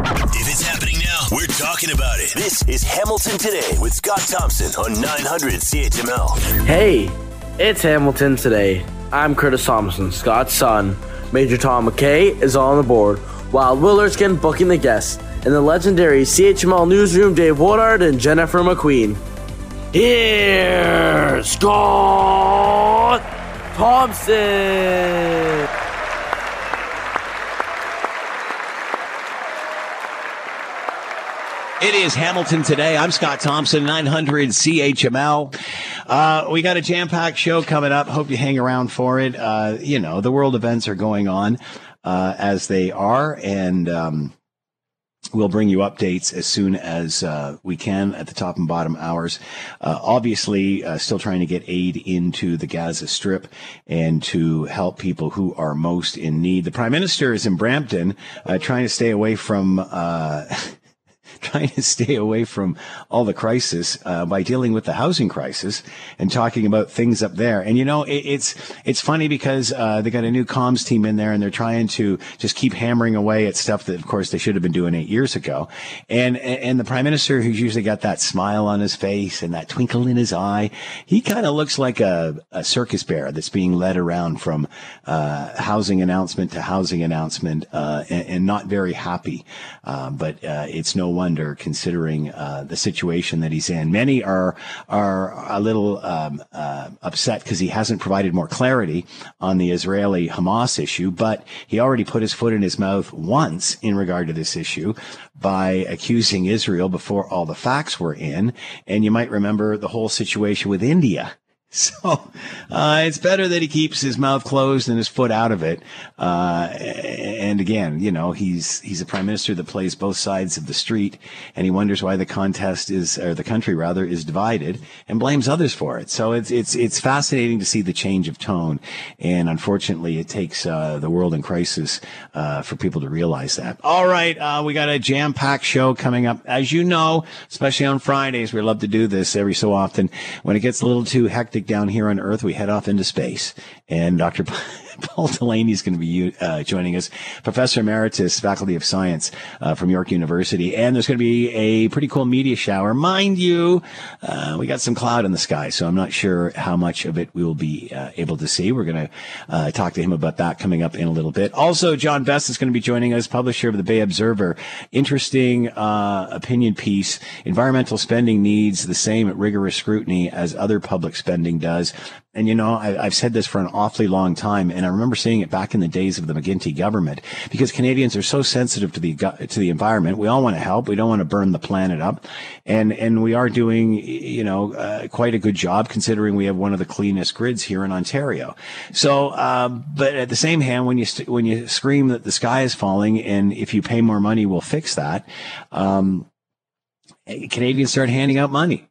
If it's happening now, we're talking about it. This is Hamilton Today with Scott Thompson on 900 CHML. Hey, it's Hamilton today. I'm Curtis Thompson, Scott's son. Major Tom McKay is on the board, while Willardskin booking the guests, and the legendary CHML newsroom Dave Woodard and Jennifer McQueen. Here's Scott Thompson. It is Hamilton today. I'm Scott Thompson, 900 CHML. Uh, we got a jam packed show coming up. Hope you hang around for it. Uh, you know, the world events are going on uh, as they are, and um, We'll bring you updates as soon as uh, we can at the top and bottom hours. Uh, obviously, uh, still trying to get aid into the Gaza Strip and to help people who are most in need. The Prime Minister is in Brampton, trying to stay away from trying to stay away from all the crisis uh, by dealing with the housing crisis and talking about things up there. And you know, it, it's it's funny because uh, they got a new comms team in there, and they're trying to just keep hammering away at stuff that, of course, they should have been doing eight years ago. And and the prime minister, who's usually got that smile on his face and that twinkle in his eye, he kind of looks like a, a, circus bear that's being led around from uh, housing announcement to housing announcement, uh, and, and, not very happy. Uh, but uh, it's no wonder considering uh, the situation that he's in. Many are are a little um, uh, upset because he hasn't provided more clarity on the Israeli Hamas issue, but he already put his foot in his mouth once in regard to this issue by accusing Israel before all the facts were in. And you might remember the whole situation with India So uh, it's better that he keeps his mouth closed and his foot out of it. Uh, and again, you know, he's he's a prime minister that plays both sides of the street, and he wonders why the contest is, or the country rather, is divided, and blames others for it. So it's it's it's fascinating to see the change of tone, and unfortunately, it takes uh, the world in crisis uh, for people to realize that. All right, uh, we got a jam packed show coming up, as you know, especially on Fridays. We love to do this every so often. When it gets a little too hectic down here on Earth, we head off into space. And Dr. Paul Delaney is going to be uh, joining us, Professor Emeritus, Faculty of Science uh, from York University. And there's going to be a pretty cool meteor shower. Mind you, uh, we got some cloud in the sky, so I'm not sure how much of it we will be uh, able to see. We're going to uh, talk to him about that coming up in a little bit. Also, John Best is going to be joining us, publisher of the Bay Observer. Interesting uh, opinion piece. Environmental spending needs the same rigorous scrutiny as other public spending does. And you know, I, have said this for an awfully long time, and I remember seeing it back in the days of the McGuinty government, because Canadians are so sensitive to the to the environment. We all want to help. We don't want to burn the planet up, and and we are doing, you know, uh, quite a good job considering we have one of the cleanest grids here in Ontario. So, uh, but at the same hand, when you st- when you scream that the sky is falling, and if you pay more money, we'll fix that. Um, Canadians start handing out money.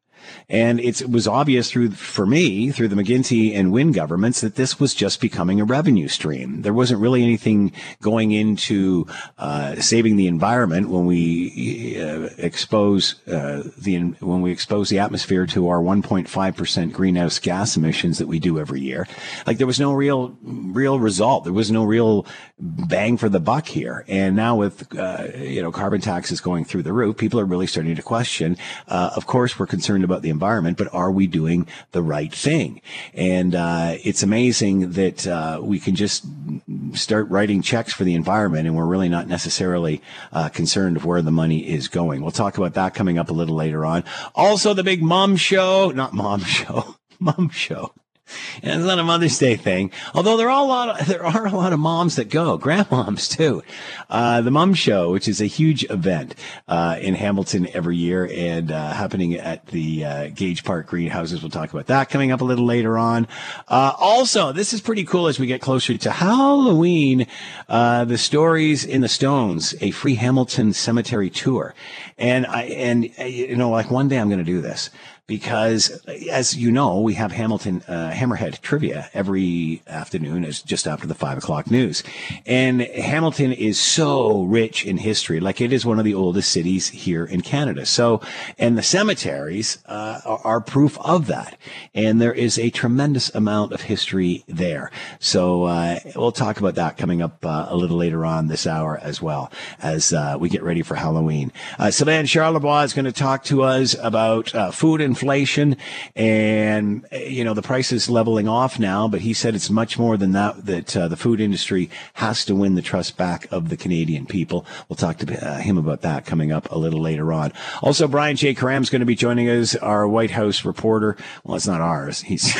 And it was obvious through, for me, through the McGuinty and Wynne governments that this was just becoming a revenue stream. There wasn't really anything going into uh, saving the environment when we uh, expose uh, the when we expose the atmosphere to our 1.5 percent greenhouse gas emissions that we do every year. Like there was no real real result. There was no real bang for the buck here. And now with uh, you know carbon taxes going through the roof, people are really starting to question. Uh, of course, we're concerned about the environment, but are we doing the right thing? And uh, it's amazing that uh, we can just start writing checks for the environment, and we're really not necessarily uh, concerned of where the money is going. We'll talk about that coming up a little later on. Also, the big mom show, not mom show, mom show. And it's not a Mother's Day thing. Although there are a lot of, there are a lot of moms that go, grandmoms too. Uh, the Mum Show, which is a huge event, uh, in Hamilton every year and, uh, happening at the, uh, Gage Park greenhouses. We'll talk about that coming up a little later on. Uh, also, this is pretty cool as we get closer to Halloween. Uh, the stories in the stones, a free Hamilton cemetery tour. And I, and, you know, like one day I'm going to do this because, as you know, we have Hamilton uh, Hammerhead trivia every afternoon, as just after the five o'clock news, and Hamilton is so rich in history. Like it is one of the oldest cities here in Canada. So, and the cemeteries uh, are, are proof of that, and there is a tremendous amount of history there. So uh, we'll talk about that coming up uh, a little later on this hour as well as uh, we get ready for Halloween. Uh, Sylvain Charlebois is going to talk to us about uh, food inflation and, you know, the price is leveling off now, but he said it's much more than that, that uh, the food industry has to win the trust back of the Canadian people. We'll talk to uh, him about that coming up a little later on. Also, Brian J. Is going to be joining us, our White House reporter. Well, it's not ours. He's.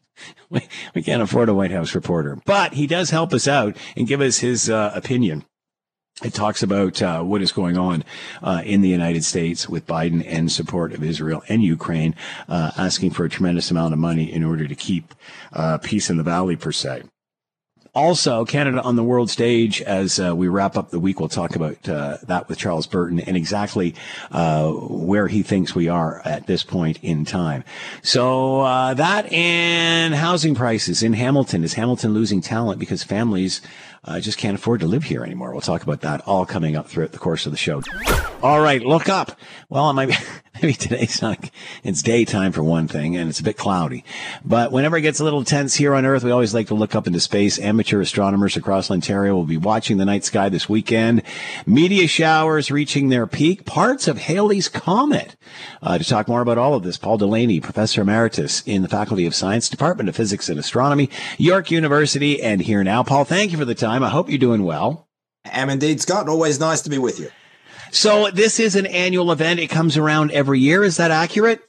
we, we can't afford a White House reporter, but he does help us out and give us his uh, opinion. It talks about uh, what is going on uh, in the United States with Biden and support of Israel and Ukraine, uh, asking for a tremendous amount of money in order to keep uh, peace in the valley, per se also Canada on the world stage as uh, we wrap up the week. We'll talk about uh, that with Charles Burton and exactly where he thinks we are at this point in time. So that and housing prices in Hamilton. Is Hamilton losing talent because families uh, just can't afford to live here anymore? We'll talk about that all coming up throughout the course of the show. All right, look up. Well, it might be, maybe today's not, it's daytime for one thing, and it's a bit cloudy. But whenever it gets a little tense here on Earth, we always like to look up into space. Amateur astronomers across Ontario will be watching the night sky this weekend. Meteor showers reaching their peak. Parts of Halley's Comet. Uh, to talk more about all of this, Paul Delaney, Professor Emeritus in the Faculty of Science, Department of Physics and Astronomy, York University, and here now. Paul, thank you for the time. I hope you're doing well. Am indeed, Scott. Always nice to be with you. So this is an annual event. It comes around every year. Is that accurate?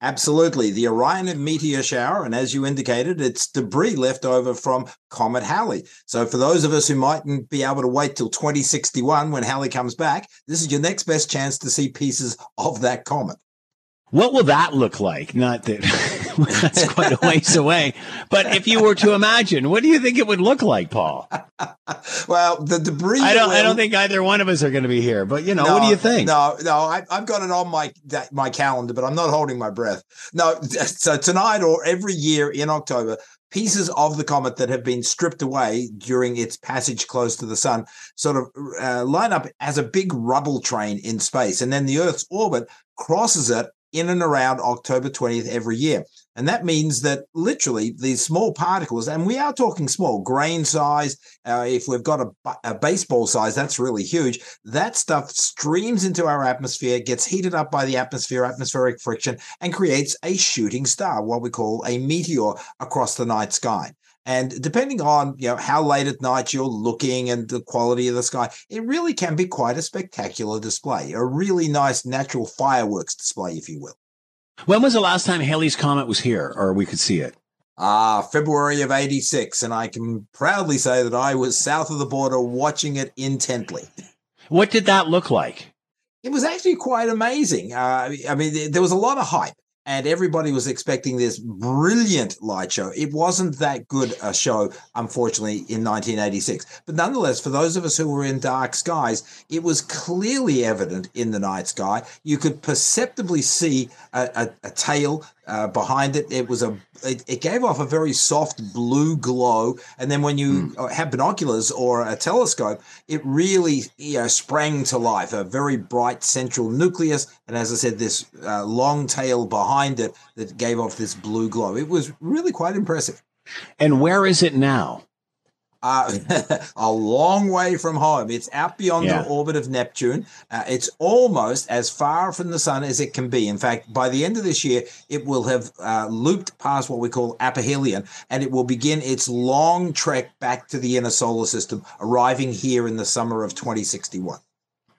Absolutely. The Orion meteor shower, and as you indicated, it's debris left over from Comet Halley. So for those of us who mightn't be able to wait till 2061 when Halley comes back, this is your next best chance to see pieces of that comet. What will that look like? Not that that's quite a ways away, but if you were to imagine, what do you think it would look like, Paul? well, the debris. I don't. Will, I don't think either one of us are going to be here. But you know, no, what do you think? No, no. I, have got it on my my calendar, but I'm not holding my breath. No. So tonight or every year in October, pieces of the comet that have been stripped away during its passage close to the sun sort of uh, line up as a big rubble train in space, and then the Earth's orbit crosses it in and around October 20th every year. And that means that literally these small particles, and we are talking small, grain size. Uh, if we've got a, a, baseball size, that's really huge. That stuff streams into our atmosphere, gets heated up by the atmosphere, atmospheric friction, and creates a shooting star, what we call a meteor across the night sky. And depending on you know how late at night you're looking and the quality of the sky, it really can be quite a spectacular display, a really nice natural fireworks display, if you will. When was the last time Halley's Comet was here, or we could see it? Ah, uh, February of 86. And I can proudly say that I was south of the border watching it intently. What did that look like? It was actually quite amazing. Uh, I mean, there was a lot of hype and everybody was expecting this brilliant light show. It wasn't that good a show, unfortunately, in 1986. But nonetheless, for those of us who were in dark skies, it was clearly evident in the night sky. You could perceptibly see a, a, a tail uh, behind it. It was a it, it, gave off a very soft blue glow, and then when you mm. have binoculars or a telescope, it really you know sprang to life. A very bright central nucleus, and as I said, this uh, long tail behind it that gave off this blue glow. It was really quite impressive. And where is it now? Uh, a long way from home. It's out beyond yeah. the orbit of Neptune. Uh, it's almost as far from the sun as it can be. In fact, by the end of this year, it will have uh, looped past what we call aphelion, and it will begin its long trek back to the inner solar system, arriving here in the summer of 2061.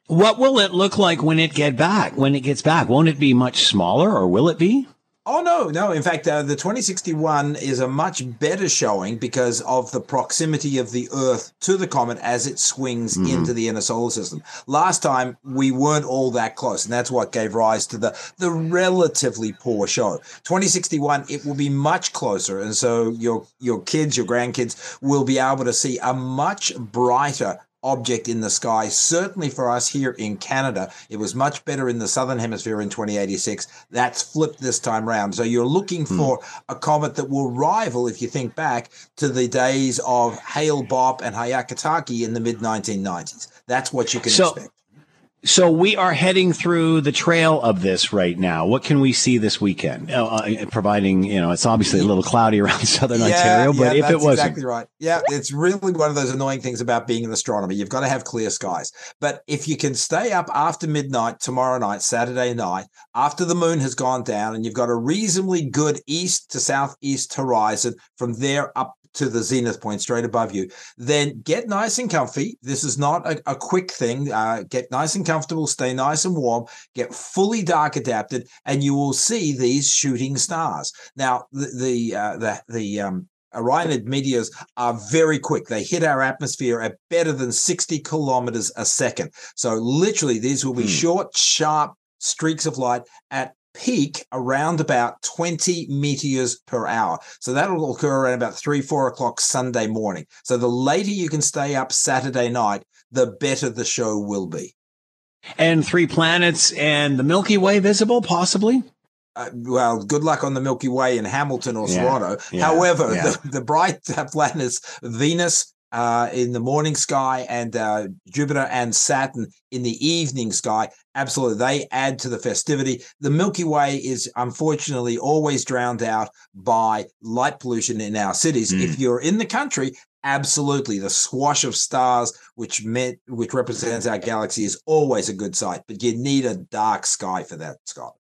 What will it look like when it get back? When it gets back, won't it be much smaller, or will it be? Oh no, no. In fact, uh, the 2061 is a much better showing because of the proximity of the Earth to the comet as it swings mm-hmm. into the inner solar system. Last time we weren't all that close, and that's what gave rise to the the relatively poor show. 2061, it will be much closer, and so your your kids, your grandkids will be able to see a much brighter object in the sky. Certainly for us here in Canada, it was much better in the southern hemisphere in 2086. That's flipped this time round. So you're looking hmm. for a comet that will rival, if you think back to the days of Hale Bopp and Hyakutake in the mid 1990s. That's what you can so, expect. So we are heading through the trail of this right now. What can we see this weekend? Uh, uh providing, you know, it's obviously a little cloudy around southern yeah, Ontario, but yeah, if it was exactly right, yeah, it's really one of those annoying things about being an astronomer. You've got to have clear skies. But if you can stay up after midnight tomorrow night, Saturday night, after the moon has gone down, and you've got a reasonably good east to southeast horizon from there up to the zenith point straight above you, then get nice and comfy. This is not a, a quick thing. Uh, get nice and comfortable, stay nice and warm, get fully dark adapted, and you will see these shooting stars. Now, the the uh, the, the um, Orionid meteors are very quick. They hit our atmosphere at better than 60 kilometers a second. So, literally, these will be hmm. short, sharp streaks of light at peak around about 20 meteors per hour. So that'll occur around about three, four o'clock Sunday morning. So the later you can stay up Saturday night, the better the show will be. And three planets and the Milky Way visible, possibly? Uh, well, good luck on the Milky Way in Hamilton or yeah, Toronto. Yeah, However, yeah. The, the bright planets, Venus, uh, in the morning sky and uh, Jupiter and Saturn in the evening sky. Absolutely. They add to the festivity. The Milky Way is unfortunately always drowned out by light pollution in our cities. Mm. If you're in the country, absolutely the swash of stars which met, which represents our galaxy is always a good sight but you need a dark sky for that scott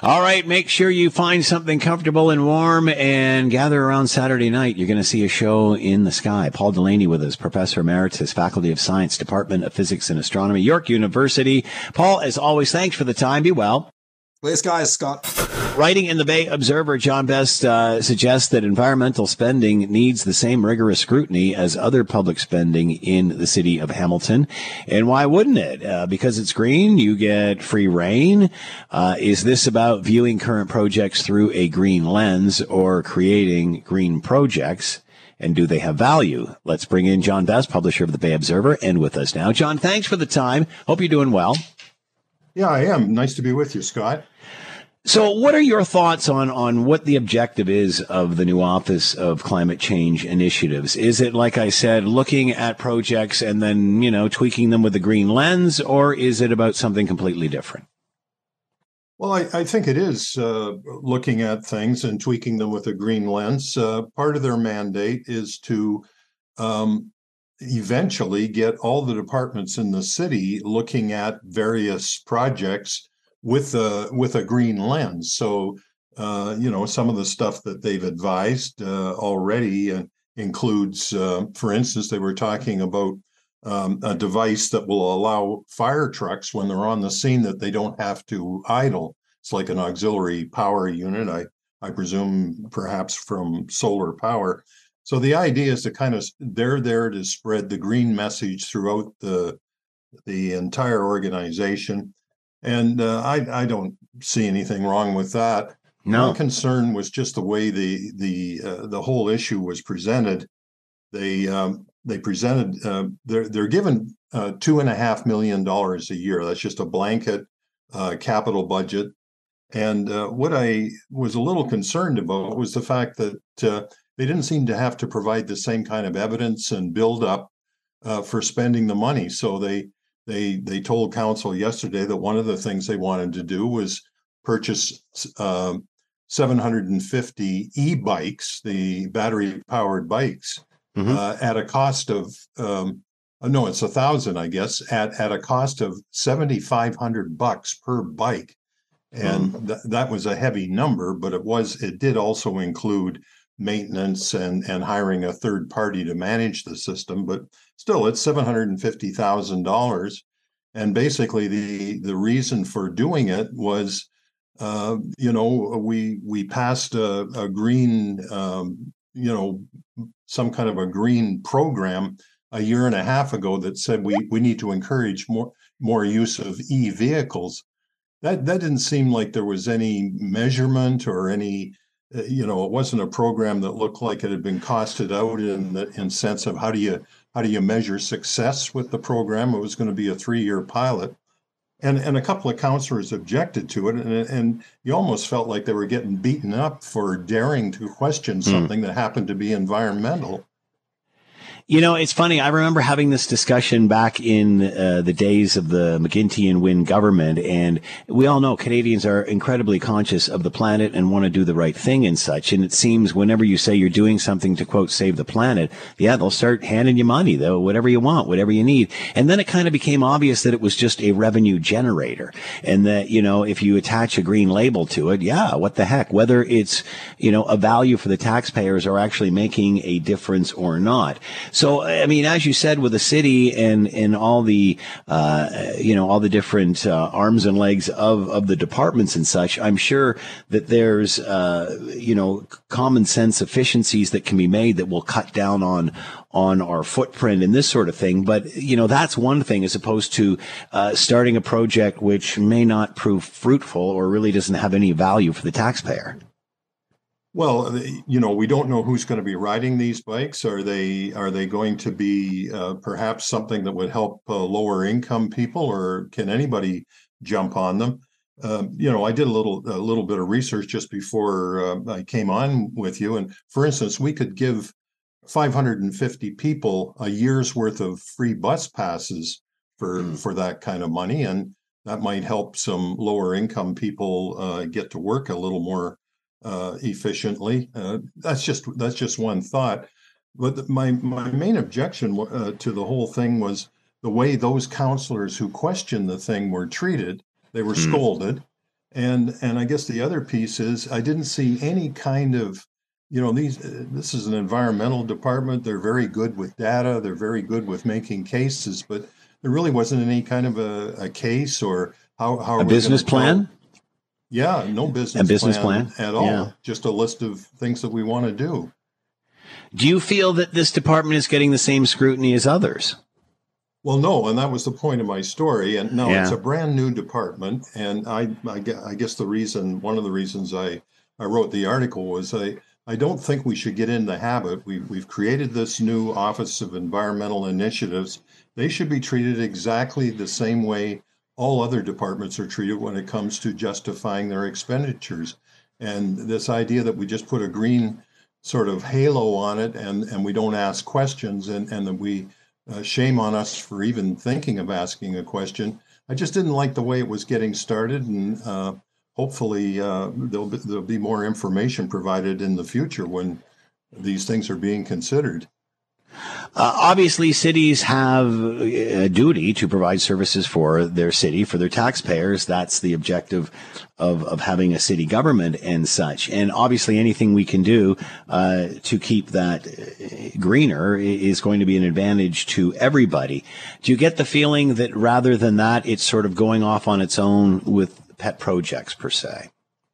all right, make sure you find something comfortable and warm and gather around Saturday night. You're going to see a show in the sky. Paul Delaney with us, Professor Emeritus, Faculty of Science, Department of Physics and Astronomy, York University. Paul, as always, thanks for the time. Be well. Please, guys, Scott. Writing in the Bay Observer, John Best uh, suggests that environmental spending needs the same rigorous scrutiny as other public spending in the city of Hamilton. And why wouldn't it? Uh, because it's green, you get free reign. Uh, is this about viewing current projects through a green lens or creating green projects? And do they have value? Let's bring in John Best, publisher of the Bay Observer, and with us now. John, thanks for the time. Hope you're doing well. Yeah, I am. Nice to be with you, Scott. So, what are your thoughts on on what the objective is of the new Office of Climate Change Initiatives? Is it, like I said, looking at projects and then you know tweaking them with the green lens, or is it about something completely different? Well, I, I think it is uh, looking at things and tweaking them with a green lens. Uh, part of their mandate is to um, eventually get all the departments in the city looking at various projects with a with a green lens. So uh, you know some of the stuff that they've advised uh, already uh, includes, uh, for instance, they were talking about um, a device that will allow fire trucks when they're on the scene that they don't have to idle. It's like an auxiliary power unit. I I presume perhaps from solar power. So the idea is to kind of they're there to spread the green message throughout the the entire organization and uh, I I don't see anything wrong with that. No. My concern was just the way the the uh, the whole issue was presented. They um, they presented uh, they're they're given uh, two and a half million dollars a year. That's just a blanket uh, capital budget. And uh, what I was a little concerned about was the fact that they didn't seem to have to provide the same kind of evidence and build up for spending the money. So they they they told council yesterday that one of the things they wanted to do was purchase um, 750 e-bikes, the battery-powered bikes, mm-hmm. uh, at a cost of um, uh, no, it's a thousand, I guess, at at a cost of 7,500 bucks per bike, and mm. th- that was a heavy number, but it was it did also include maintenance and and hiring a third party to manage the system, but still it's seven hundred and basically, the the reason for doing it was, uh, you know, we we passed a, a green, um, you know, some kind of a green program a year and a half ago that said we we need to encourage more more use of e vehicles. That that didn't seem like there was any measurement or any you know, it wasn't a program that looked like it had been costed out in the in sense of how do you how do you measure success with the program? It was going to be a three-year pilot, and and a couple of councillors objected to it, and and you almost felt like they were getting beaten up for daring to question hmm. something mm. that happened to be environmental. You know, it's funny. I remember having this discussion back in uh, the days of the McGuinty and Wynne government, and we all know Canadians are incredibly conscious of the planet and want to do the right thing and such. And it seems whenever you say you're doing something to quote save the planet, yeah, they'll start handing you money, though, whatever you want, whatever you need. And then it kind of became obvious that it was just a revenue generator, and that you know if you attach a green label to it, yeah, what the heck, whether it's you know a value for the taxpayers or actually making a difference or not. So, I mean, as you said, with the city and, and all the, uh, you know, all the different uh, arms and legs of, of the departments and such, I'm sure that there's, uh, you know, common sense efficiencies that can be made that will cut down on, on our footprint and this sort of thing. But, you know, that's one thing as opposed to uh, starting a project which may not prove fruitful or really doesn't have any value for the taxpayer. Well, you know, we don't know who's going to be riding these bikes. Are they are they going to be uh, perhaps something that would help uh, lower income people, or can anybody jump on them? Uh, you know, I did a little a little bit of research just before uh, I came on with you, and for instance, we could give 550 people a year's worth of free bus passes for mm. for that kind of money, and that might help some lower income people uh, get to work a little more uh, efficiently. Uh, that's just that's just one thought. But the, my my main objection uh, to the whole thing was the way those councillors who questioned the thing were treated. They were mm. scolded, and and I guess the other piece is I didn't see any kind of you know these uh, this is an environmental department. They're very good with data. They're very good with making cases, but there really wasn't any kind of a, a case or how how a business plan. Tell, yeah, no business, a business plan, plan. at all. Yeah. Just a list of things that we want to do. Do you feel that this department is getting the same scrutiny as others? Well, no, and that was the point of my story. And no, yeah. it's a brand new department, and I, I, I guess the reason, one of the reasons I, I wrote the article was I, I don't think we should get in the habit. We, we've created this new Office of Environmental Initiatives. They should be treated exactly the same way all other departments are treated when it comes to justifying their expenditures. And this idea that we just put a green sort of halo on it and, and we don't ask questions and, and that we uh, shame on us for even thinking of asking a question. I just didn't like the way it was getting started. And uh, hopefully uh, there'll, be, there'll be more information provided in the future when these things are being considered. Uh, obviously, cities have a duty to provide services for their city, for their taxpayers. That's the objective of, of having a city government and such. And obviously, anything we can do uh, to keep that uh, greener is going to be an advantage to everybody. Do you get the feeling that rather than that, it's sort of going off on its own with pet projects per se,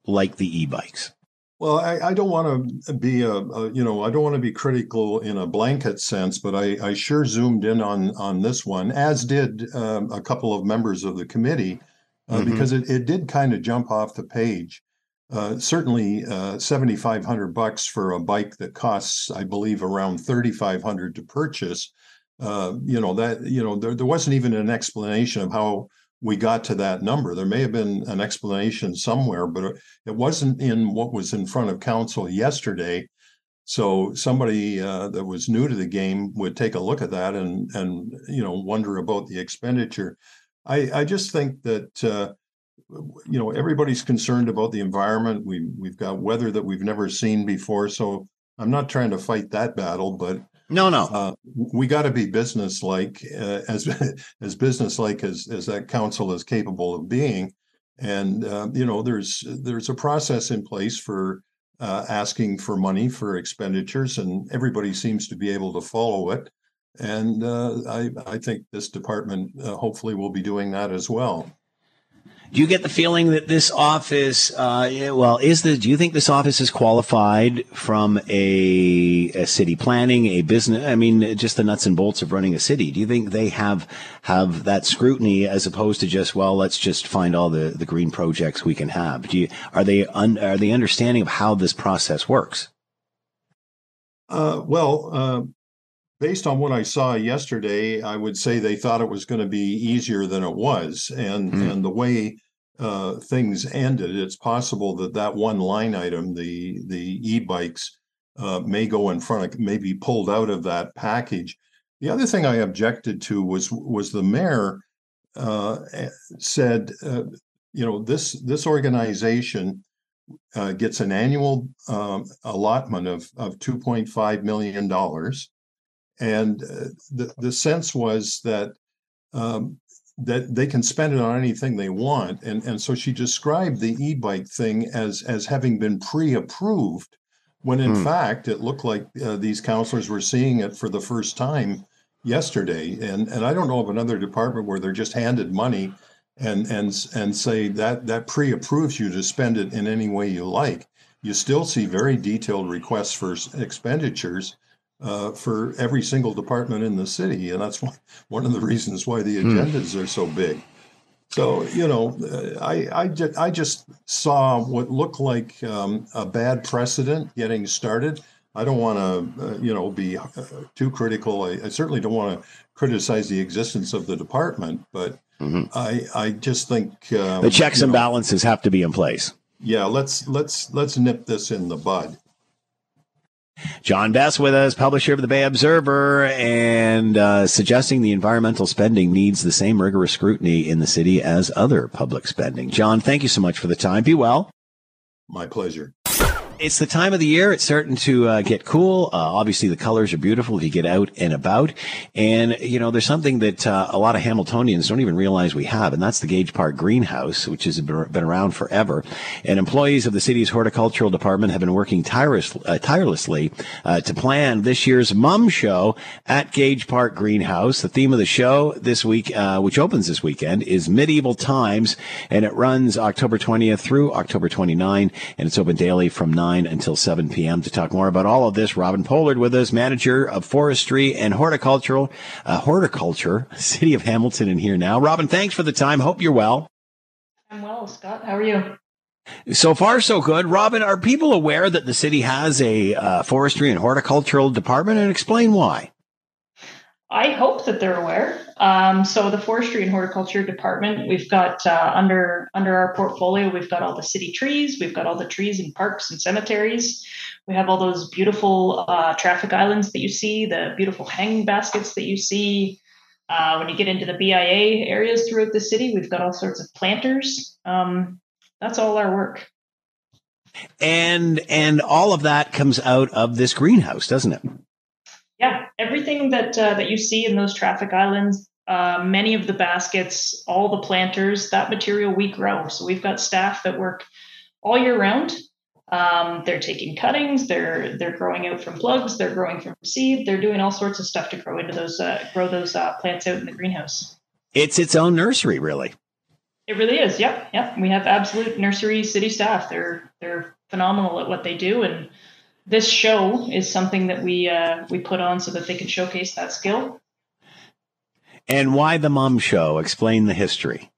like the e-bikes? Well, I, I don't want to be a, a, you know, I don't want to be critical in a blanket sense, but I, I sure zoomed in on on this one, as did um, a couple of members of the committee, uh, mm-hmm. because it, it did kind of jump off the page. Uh, certainly, uh, seventy five hundred bucks for a bike that costs, I believe, around thirty five hundred to purchase. Uh, you know that you know there, there wasn't even an explanation of how we got to that number. There may have been an explanation somewhere, but it wasn't in what was in front of council yesterday. So somebody uh, that was new to the game would take a look at that and and you know wonder about the expenditure. I I just think that uh, you know everybody's concerned about the environment. We we've got weather that we've never seen before, so I'm not trying to fight that battle, but no, no. Uh, we got to be business-like, uh, as as business-like as as that council is capable of being. And uh, you know, there's there's a process in place for uh, asking for money for expenditures, and everybody seems to be able to follow it. And uh, I I think this department uh, hopefully will be doing that as well. Do you get the feeling that this office, uh, well, is the? Do you think this office is qualified from a, a, city planning, a business? I mean, just the nuts and bolts of running a city. Do you think they have have that scrutiny as opposed to just well, let's just find all the, the green projects we can have? Do you are they un, are they understanding of how this process works? Uh, well, uh, based on what I saw yesterday, I would say they thought it was going to be easier than it was, and mm. and the way uh, things ended, it's possible that that one line item, the the e-bikes, uh, may go in front of, may be pulled out of that package. The other thing I objected to was was the mayor uh, said, uh, you know, this this organization uh, gets an annual um, allotment of of two point five million dollars and uh, the the sense was that um, that they can spend it on anything they want, and and so she described the e-bike thing as as having been pre-approved, when in hmm. fact it looked like uh, these councillors were seeing it for the first time yesterday, and and I don't know of another department where they're just handed money and and and say that that pre-approves you to spend it in any way you like. You still see very detailed requests for expenditures uh, for every single department in the city, and that's one, one of the reasons why the hmm. agendas hmm. are so big. So you know, uh, I I, ju- I just saw what looked like um, a bad precedent getting started. I don't want to uh, you know be uh, too critical. I, I certainly don't want to criticize the existence of the department, but mm-hmm. I I just think um, the checks and know, balances have to be in place. Yeah, let's let's let's nip this in the bud. John Best with us, publisher of the Bay Observer, and uh, suggesting the environmental spending needs the same rigorous scrutiny in the city as other public spending. John, thank you so much for the time. Be well. My pleasure. It's the time of the year. It's starting to uh, get cool. Uh, obviously, the colors are beautiful if you get out and about. And, you know, there's something that uh, a lot of Hamiltonians don't even realize we have, and that's the Gage Park Greenhouse, which has been around forever. And employees of the city's horticultural department have been working uh, tirelessly uh, to plan this year's Mum Show at Gage Park Greenhouse. The theme of the show this week, uh, which opens this weekend, is Medieval Times, and it runs October 20th through October 29, and it's open daily from 9 9 until 7 p.m. To talk more about all of this, Robyn Pollard with us, manager of forestry and horticultural, uh, horticulture, City of Hamilton, and here now. Robyn, thanks for the time. Hope you're well. I'm well, Scott. How are you? So far, so good. Robyn, are people aware that the city has a uh, forestry and horticultural department, and explain why? I hope that they're aware. Um, so the forestry and horticulture department, we've got uh, under under our portfolio, we've got all the city trees, we've got all the trees in parks and cemeteries. We have all those beautiful uh, traffic islands that you see, the beautiful hanging baskets that you see. Uh, when you get into the BIA areas throughout the city, we've got all sorts of planters. Um, that's all our work. And and all of that comes out of this greenhouse, doesn't it? Yeah, everything that uh, that you see in those traffic islands, uh, many of the baskets, all the planters, that material we grow. So we've got staff that work all year round. Um, they're taking cuttings, they're they're growing out from plugs, they're growing from seed, they're doing all sorts of stuff to grow into those uh, grow those uh, plants out in the greenhouse. It's its own nursery, really. It really is. Yep, yep. We have absolute nursery city staff. They're they're phenomenal at what they do, and this show is something that we uh, we put on so that they can showcase that skill. And why the Mum Show? Explain the history.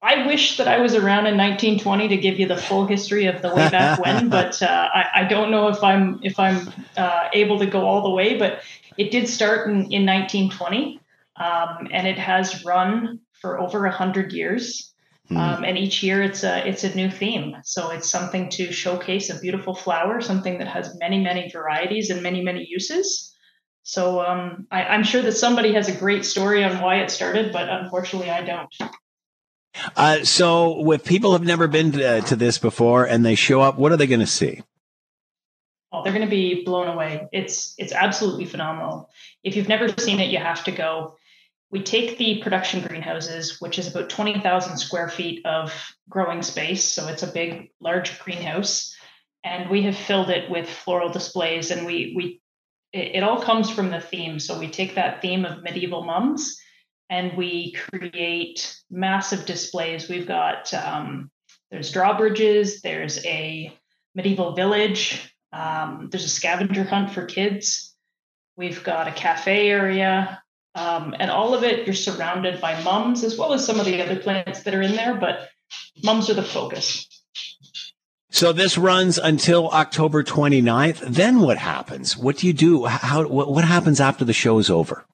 I wish that I was around in 1920 to give you the full history of the way back when, but uh, I, I, don't know if I'm if I'm uh, able to go all the way. But it did start in, in 1920, um, and it has run for over a hundred years. Mm. Um, and each year it's a it's a new theme. So it's something to showcase a beautiful flower, something that has many many varieties and many many uses. So um, I, am sure that somebody has a great story on why it started, but unfortunately I don't. Uh, so if people have never been to, to this before and they show up, what are they going to see? Oh, they're going to be blown away. It's it's absolutely phenomenal. If you've never seen it, you have to go we take the production greenhouses, which is about 20,000 square feet of growing space. So it's a big, large greenhouse. And we have filled it with floral displays. And we, we it, it all comes from the theme. So we take that theme of medieval mums and we create massive displays. We've got, um, there's drawbridges, there's a medieval village, um, there's a scavenger hunt for kids. We've got a cafe area. Um, and all of it, you're surrounded by mums as well as some of the other plants that are in there, but mums are the focus. So this runs until October 29th. Then what happens? What do you do? How what, what happens after the show is over?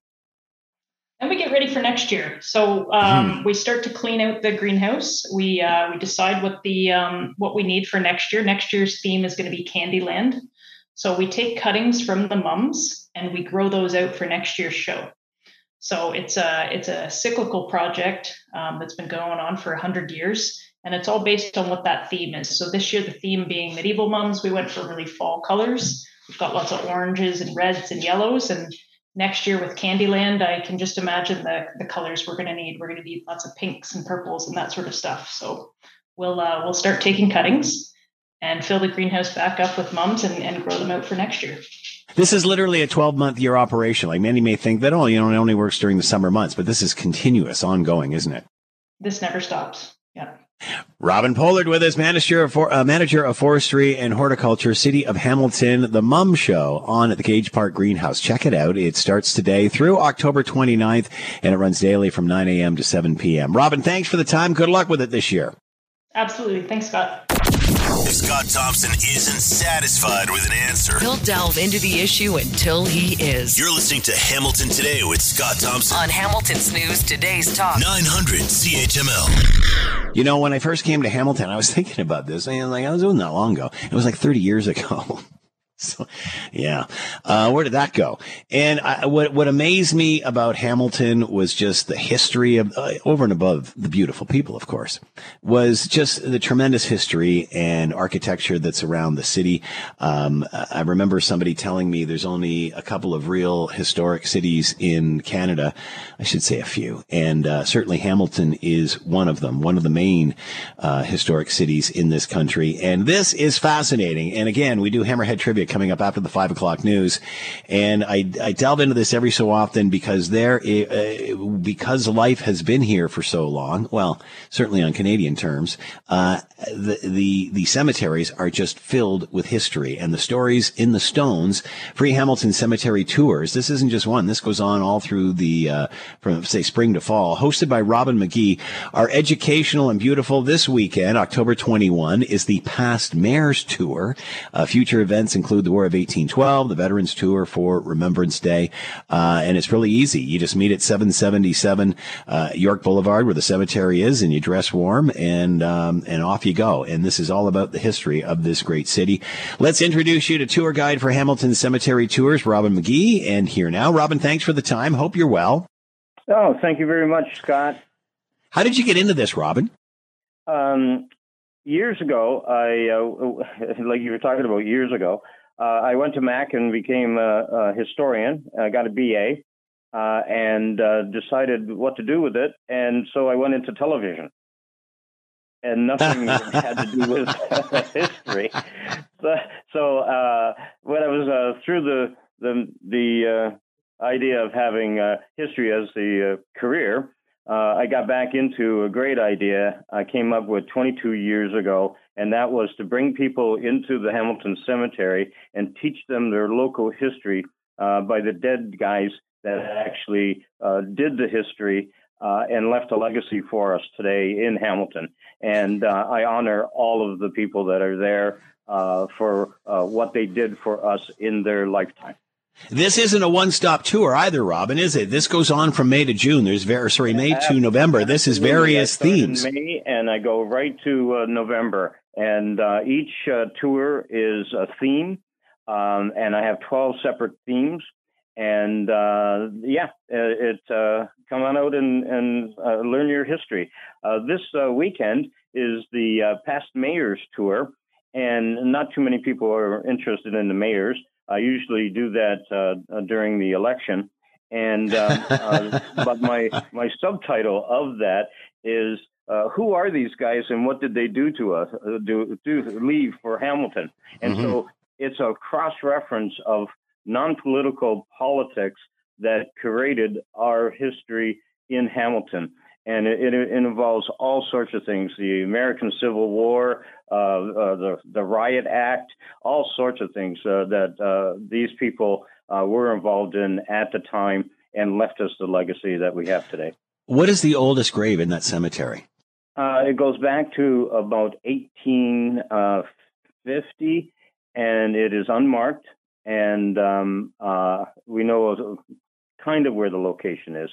And we get ready for next year. So um, hmm. we start to clean out the greenhouse. We uh, we decide what the um, what we need for next year. Next year's theme is going to be Candyland. So we take cuttings from the mums and we grow those out for next year's show. So it's a it's a cyclical project um, that's been going on for hundred years, and it's all based on what that theme is. So this year, the theme being medieval mums, we went for really fall colors. We've got lots of oranges and reds and yellows, and next year with Candyland, I can just imagine the the colors we're going to need. We're going to need lots of pinks and purples and that sort of stuff. So we'll uh, we'll start taking cuttings and fill the greenhouse back up with mums and, and grow them out for next year. This is literally a 12 month year operation. Like many may think that, oh, you know, it only works during the summer months, but this is continuous, ongoing, isn't it? This never stops. Yeah. Robyn Pollard with us, manager of, for, uh, manager of forestry and horticulture, City of Hamilton, the Mum Show on at the Gage Park Greenhouse. Check it out. It starts today through October 29th and it runs daily from 9 a.m. to 7 p.m. Robyn, thanks for the time. Good luck with it this year. Absolutely. Thanks, Scott. If Scott Thompson isn't satisfied with an answer, he'll delve into the issue until he is. You're listening to Hamilton Today with Scott Thompson on Hamilton's News Today's Talk 900 CHML. You know, when I first came to Hamilton, I was thinking about this, and like I was doing that long ago. It was like 30 years ago. So, yeah. Uh, where did that go? And I, what what amazed me about Hamilton was just the history of uh, over and above the beautiful people, of course, was just the tremendous history and architecture that's around the city. Um, I remember somebody telling me there's only a couple of real historic cities in Canada. I should say a few, and uh, certainly Hamilton is one of them, one of the main uh, historic cities in this country. And this is fascinating. And again, we do Hammerhead trivia coming up after the five o'clock news. And I, I delve into this every so often because there, uh, because life has been here for so long. Well, certainly on Canadian terms, uh, the, the, the cemeteries are just filled with history and the stories in the stones. Free Hamilton Cemetery tours. This isn't just one. This goes on all through the, uh, from say spring to fall. Hosted by Robin McKee, are educational and beautiful. This weekend, October 21, is the Past Mayors Tour. Uh, future events include include the War of 1812, the Veterans Tour for Remembrance Day, uh, and it's really easy. You just meet at 777 uh, York Boulevard, where the cemetery is, and you dress warm, and um, and off you go. And this is all about the history of this great city. Let's introduce you to tour guide for Hamilton Cemetery Tours, Robin McKee, and here now, Robin. Thanks for the time. Hope you're well. Oh, thank you very much, Scott. How did you get into this, Robin? Um, years ago, I uh, like you were talking about years ago. Uh, I went to Mac and became a, a historian. I got a BA uh, and uh, decided what to do with it. And so I went into television. And nothing had to do with history. So, so uh, when I was uh, through the the the uh, idea of having history as the career, uh, I got back into a great idea I came up with 22 years ago, and that was to bring people into the Hamilton Cemetery and teach them their local history uh, by the dead guys that actually uh, did the history uh, and left a legacy for us today in Hamilton. And uh, I honor all of the people that are there uh, for what they did for us in their lifetime. This isn't a one-stop tour either, Robin, is it? This goes on from May to June. There's very sorry May to November. This is various themes. May and I go right to uh, November, and uh, each uh, tour is a theme, um, and I have twelve separate themes. And uh, yeah, it, uh, come on out and, and uh, learn your history. this weekend is the past mayors tour, and not too many people are interested in the mayors. I usually do that uh, during the election, and uh, uh, but my my subtitle of that is uh, who are these guys and what did they do to us uh, do do leave for Hamilton? And mm-hmm. so it's a cross reference of non political politics that created our history in Hamilton and it, it, involves all sorts of things: the American Civil War, the the Riot Act, all sorts of things uh, that uh, these people uh, were involved in at the time, and left us the legacy that we have today. What is the oldest grave in that cemetery? Uh, it goes back to about 1850 and it is unmarked. And um, uh, we know kind of where the location is.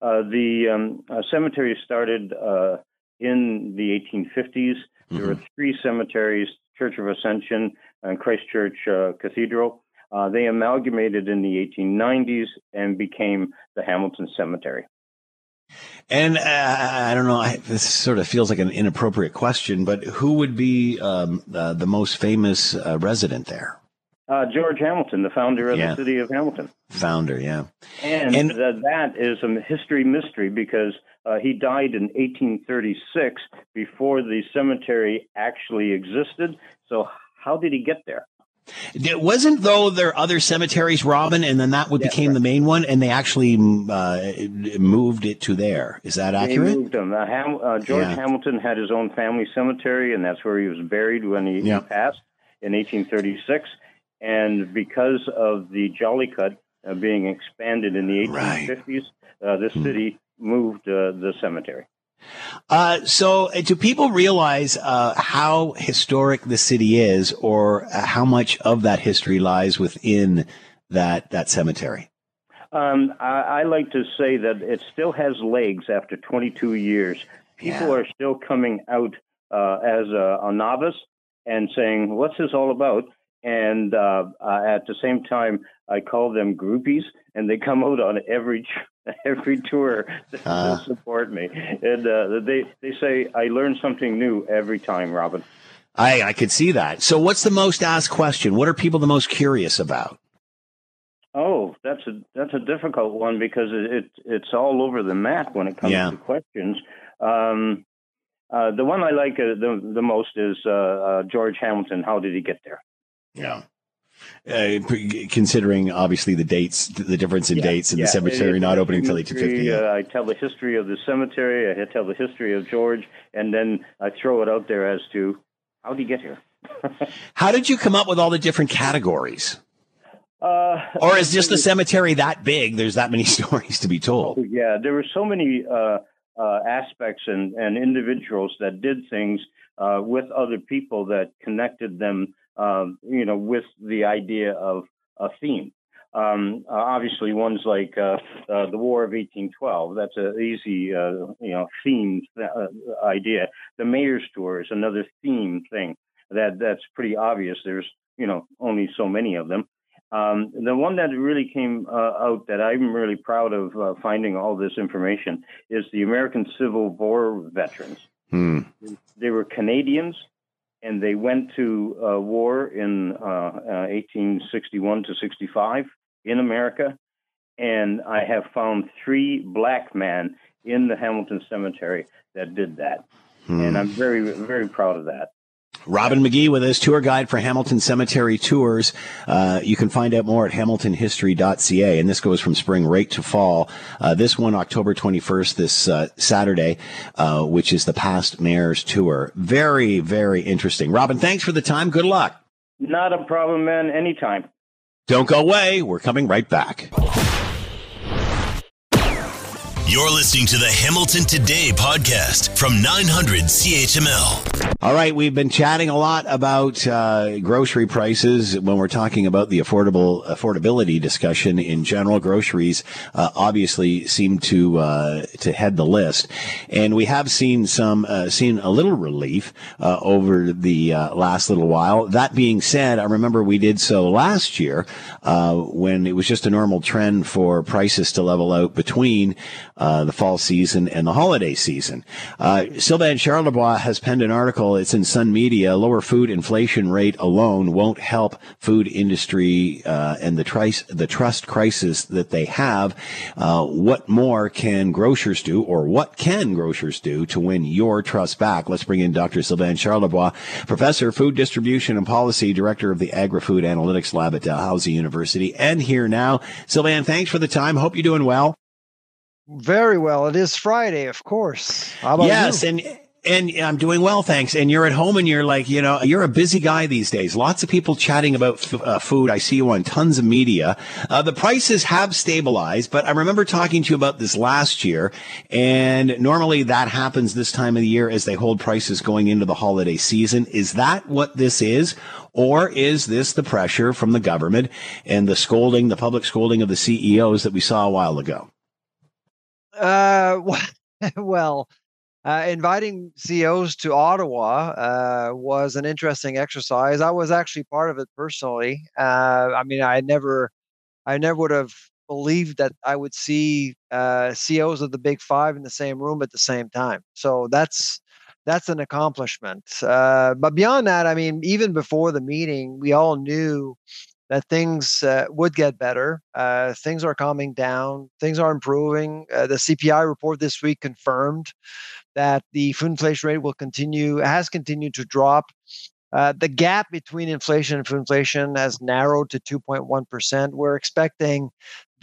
Uh, the um, uh, cemetery started uh, in the 1850s. Mm-hmm. There were three cemeteries Church of Ascension and Christchurch uh, Cathedral. Uh, they amalgamated in the 1890s and became the Hamilton Cemetery. And uh, I don't know, I, this sort of feels like an inappropriate question, but who would be um, the most famous resident there? Uh, George Hamilton, the founder of yeah. the city of Hamilton. Founder, yeah. And, and that is a history mystery because uh, he died in 1836 before the cemetery actually existed. So, how did he get there? It wasn't though there other cemeteries, Robin, and then that would became right. the main one, and they actually uh, moved it to there. Is that accurate? They moved them. Uh, Ham- uh, George yeah. Hamilton had his own family cemetery, and that's where he was buried when he, yeah. passed in 1836. And because of the Jolley Cut uh, being expanded in the 1850s, right. uh, the hmm. city moved uh, the cemetery. Uh, so, uh, do people realize uh, how historic the city is, or how much of that history lies within that that cemetery? Um, I, I, like to say that it still has legs after 22 years. People yeah. are still coming out uh, as a, a, novice and saying, "What's this all about?" and uh, uh, at the same time, I call them groupies, and they come out on every every tour to, uh. support me, and uh, they they say I learn something new every time, Robin. I I could see that. So, what's the most asked question? What are people the most curious about? Oh, that's a that's a difficult one because it, it it's all over the map when it comes yeah. to questions. Um, uh, the one I like uh, the the most is uh, uh, George Hamilton. How did he get there? Yeah. Uh, considering obviously the dates, the difference in yeah, dates, and yeah. the cemetery not opening until 1850. Uh, I tell the history of the cemetery. I tell the history of George, and then I throw it out there as to how did he get here. how did you come up with all the different categories? Uh, or is just the cemetery that big? There's that many stories to be told. Oh, yeah, there were so many uh, uh, aspects and, and individuals that did things uh, with other people that connected them um, you know, with the idea of a theme. Um, uh, obviously, ones like uh, uh, the War of 1812. That's an easy, uh, you know, theme uh, idea. The Mayor's Tour is another theme thing that that's pretty obvious. There's, you know, only so many of them. Um, the one that really came uh, out that I'm really proud of finding all this information is the American Civil War veterans. Hmm. They were Canadians and they went to uh, war in uh, 1861 uh, to 65 in America. And I have found three black men in the Hamilton Cemetery that did that. Hmm. And I'm very, very proud of that. Robin McKee with us, tour guide for Hamilton Cemetery Tours. Uh, you can find out more at hamiltonhistory.ca, and this goes from spring right to fall. Uh, this one, October 21st, this uh, Saturday, uh, which is the Past Mayors Tour. Very, very interesting. Robin, thanks for the time. Good luck. Not a problem, man. Anytime. Don't go away. We're coming right back. You're listening to the Hamilton Today podcast from 900 CHML. All right, we've been chatting a lot about uh, grocery prices when we're talking about the affordable affordability discussion in general. Groceries uh, obviously seem to uh, to head the list, and we have seen some uh, seen a little relief uh, over the uh, last little while. That being said, I remember we did so last year when it was just a normal trend for prices to level out between uh, the fall season and the holiday season. Uh, Sylvain Charlebois has penned an article. It's in Sun Media. Lower food inflation rate alone won't help food industry uh, and the, trice, the trust crisis that they have. Uh, what more can grocers do, or what can grocers do to win your trust back? Let's bring in Dr. Sylvain Charlebois, professor, food distribution and policy, director of the Agri-Food Analytics Lab at Dalhousie University, and here now. Sylvain, thanks for the time. Hope you're doing well. Very well. It is Friday, of course. yes, you? and And I'm doing well, thanks. And you're at home and you're like, you know, you're a busy guy these days. Lots of people chatting about f- uh, food. I see you on tons of media. Uh, the prices have stabilized, but I remember talking to you about this last year. And normally that happens this time of the year as they hold prices going into the holiday season. Is that what this is? Or is this the pressure from the government and the scolding, the public scolding of the CEOs that we saw a while ago? Uh, well, uh, inviting CEOs to Ottawa uh, was an interesting exercise. I was actually part of it personally. Uh, I mean, I never, I never would have believed that I would see uh, CEOs of the Big Five in the same room at the same time. So that's that's an accomplishment. Uh, but beyond that, I mean, even before the meeting, we all knew that things uh, would get better. Uh, things are calming down. Things are improving. Uh, the CPI report this week confirmed that the food inflation rate will continue, has continued to drop. Uh, the gap between inflation and food inflation has narrowed to 2.1%. We're expecting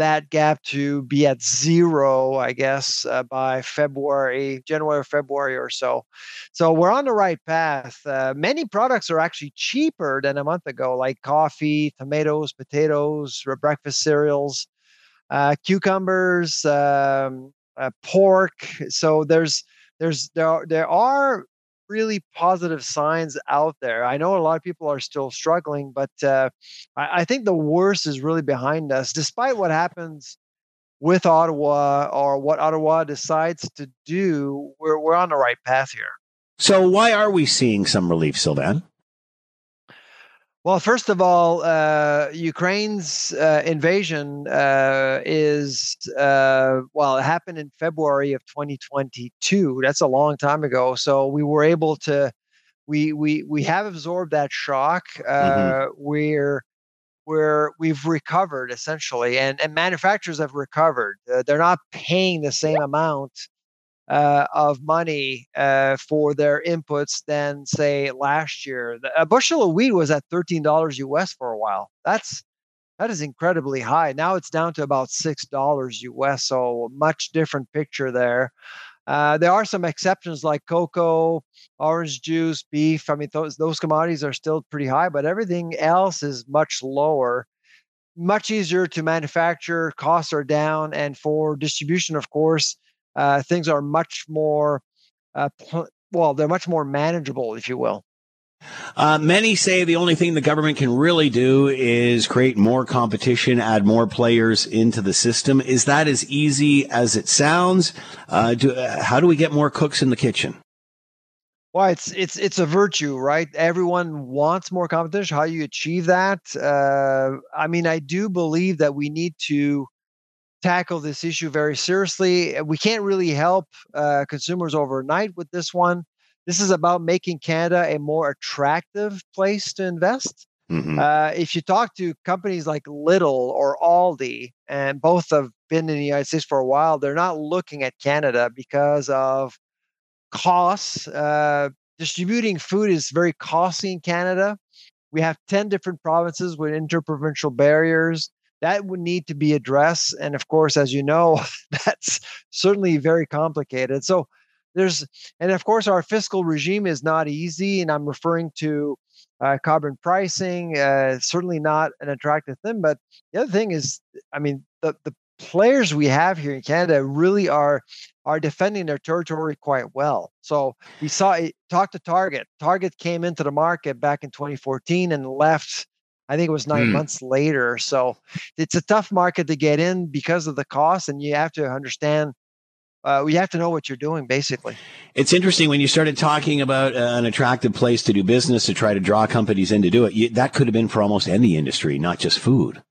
that gap to be at zero, I guess, uh, by February, January February or so. So we're on the right path. Uh, many products are actually cheaper than a month ago, like coffee, tomatoes, potatoes, breakfast cereals, uh, cucumbers, um, uh, pork. So there's there's there are, there are really positive signs out there. I know a lot of people are still struggling, but uh, I, I, think the worst is really behind us. Despite what happens with Ottawa or what Ottawa decides to do, we're we're on the right path here. So why are we seeing some relief, Sylvain? Well, first of all, uh, Ukraine's uh, invasion uh, is, uh, well, it happened in February of 2022. That's a long time ago. So we were able to, we we we have absorbed that shock. Mm-hmm. Uh, we're we're we've recovered essentially, and and manufacturers have recovered. Uh, they're not paying the same amount uh, of money uh, for their inputs than say last year. A bushel of wheat was at thirteen dollars US for a while. That's that is incredibly high. Now it's down to about six dollars US. So much different picture there. Uh, there are some exceptions like cocoa, orange juice, beef. I mean, those those commodities are still pretty high, but everything else is much lower. Much easier to manufacture. Costs are down, and for distribution, of course, uh, things are much more, uh, well, they're much more manageable, if you will. Uh, many say the only thing the government can really do is create more competition, add more players into the system. Is that as easy as it sounds? Uh, do, uh, how do we get more cooks in the kitchen? Well, it's it's it's a virtue, right? Everyone wants more competition. How you achieve that? Uh, I mean, I do believe that we need to tackle this issue very seriously. We can't really help uh, consumers overnight with this one. This is about making Canada a more attractive place to invest. Mm-hmm. Uh, if you talk to companies like Lidl or Aldi, and both have been in the United States for a while, they're not looking at Canada because of costs. Uh, distributing food is very costly in Canada. We have 10 different provinces with interprovincial barriers that would need to be addressed. And of course, as you know, that's certainly very complicated. So there's, and of course, our fiscal regime is not easy. And I'm referring to uh, carbon pricing, uh, certainly not an attractive thing. But the other thing is, I mean, the, the players we have here in Canada really are are defending their territory quite well. So we saw it talk to Target. Target came into the market back in 2014 and left I think it was nine mm. months later. So it's a tough market to get in because of the cost, and you have to understand. Uh, you have to know what you're doing, basically. It's interesting when you started talking about uh, an attractive place to do business to try to draw companies in to do it. You, that could have been for almost any industry, not just food.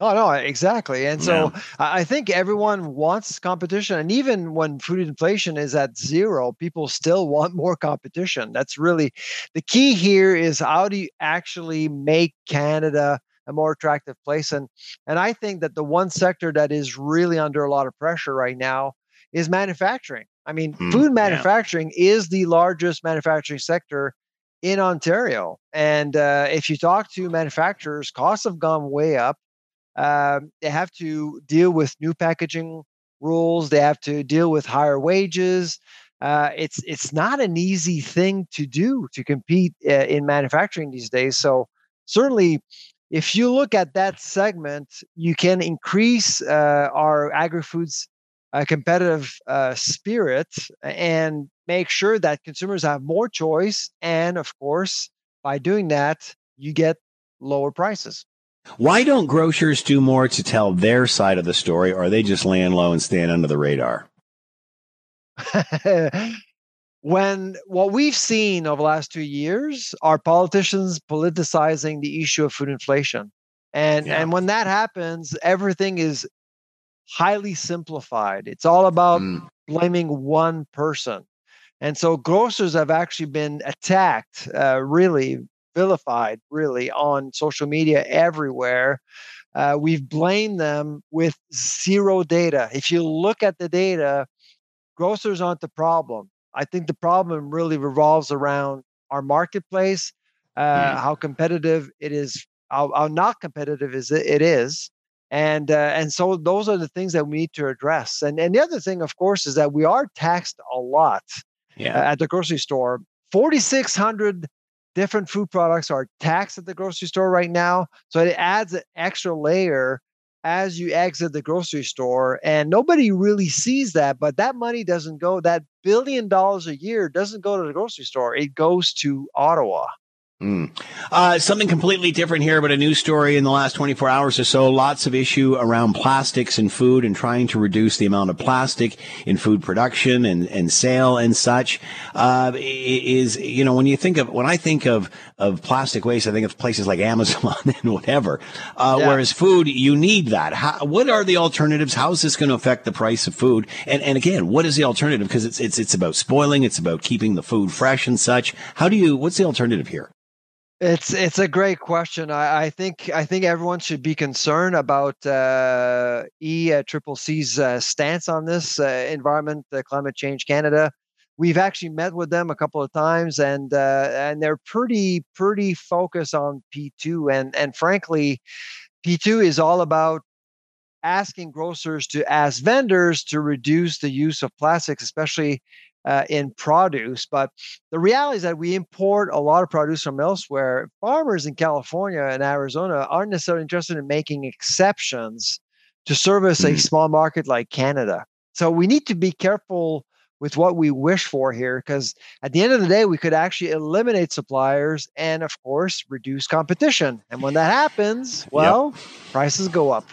Oh no, exactly. And so yeah. I think everyone wants competition. And even when food inflation is at zero, people still want more competition. That's really the key here is how do you actually make Canada a more attractive place? And and I think that the one sector that is really under a lot of pressure right now is manufacturing. I mean, mm, food manufacturing yeah. is the largest manufacturing sector in Ontario. And uh, if you talk to manufacturers, costs have gone way up um, they have to deal with new packaging rules. They have to deal with higher wages. uh, it's it's not an easy thing to do to compete uh, in manufacturing these days. So certainly, if you look at that segment, you can increase uh, our agri-foods uh, competitive uh, spirit and make sure that consumers have more choice. And of course, by doing that, you get lower prices. Why don't grocers do more to tell their side of the story, or are they just land low and stand under the radar? when what we've seen over the last two years are politicians politicizing the issue of food inflation. And yeah. and when that happens, everything is highly simplified. It's all about mm. blaming one person. And so grocers have actually been attacked, uh, really vilified, really on social media everywhere. Uh, we've blamed them with zero data. If you look at the data, grocers aren't the problem. I think the problem really revolves around our marketplace, uh, mm. how competitive it is, how, how not competitive is it, it is, and uh, and so those are the things that we need to address. And and the other thing, of course, is that we are taxed a lot yeah. uh, at the grocery store. Forty six hundred different food products are taxed at the grocery store right now, so it adds an extra layer as you exit the grocery store and nobody really sees that but that money doesn't go that billion dollars a year doesn't go to the grocery store it goes to ottawa Mm. Uh, something completely different here, but a news story in the last 24 hours or so. Lots of issue around plastics in food and trying to reduce the amount of plastic in food production and, and sale and such. Uh, is, you know, when you think of, when I think of, of plastic waste, I think of places like Amazon and whatever. Uh, yeah. whereas food, you need that. How, what are the alternatives? How is this going to affect the price of food? And, and again, what is the alternative? Because it's, it's, it's about spoiling. It's about keeping the food fresh and such. How do you, what's the alternative here? It's it's a great question. I, I think I think everyone should be concerned about uh, E uh, Triple C's uh, stance on this uh, environment, uh, climate change Canada. We've actually met with them a couple of times, and uh, and they're pretty pretty focused on P two, and and frankly, P two is all about asking grocers to ask vendors to reduce the use of plastics, especially uh, in produce. But the reality is that we import a lot of produce from elsewhere. Farmers in California and Arizona aren't necessarily interested in making exceptions to service a small market like Canada. So we need to be careful with what we wish for here because at the end of the day we could actually eliminate suppliers and of course reduce competition and when that happens well yep. prices go up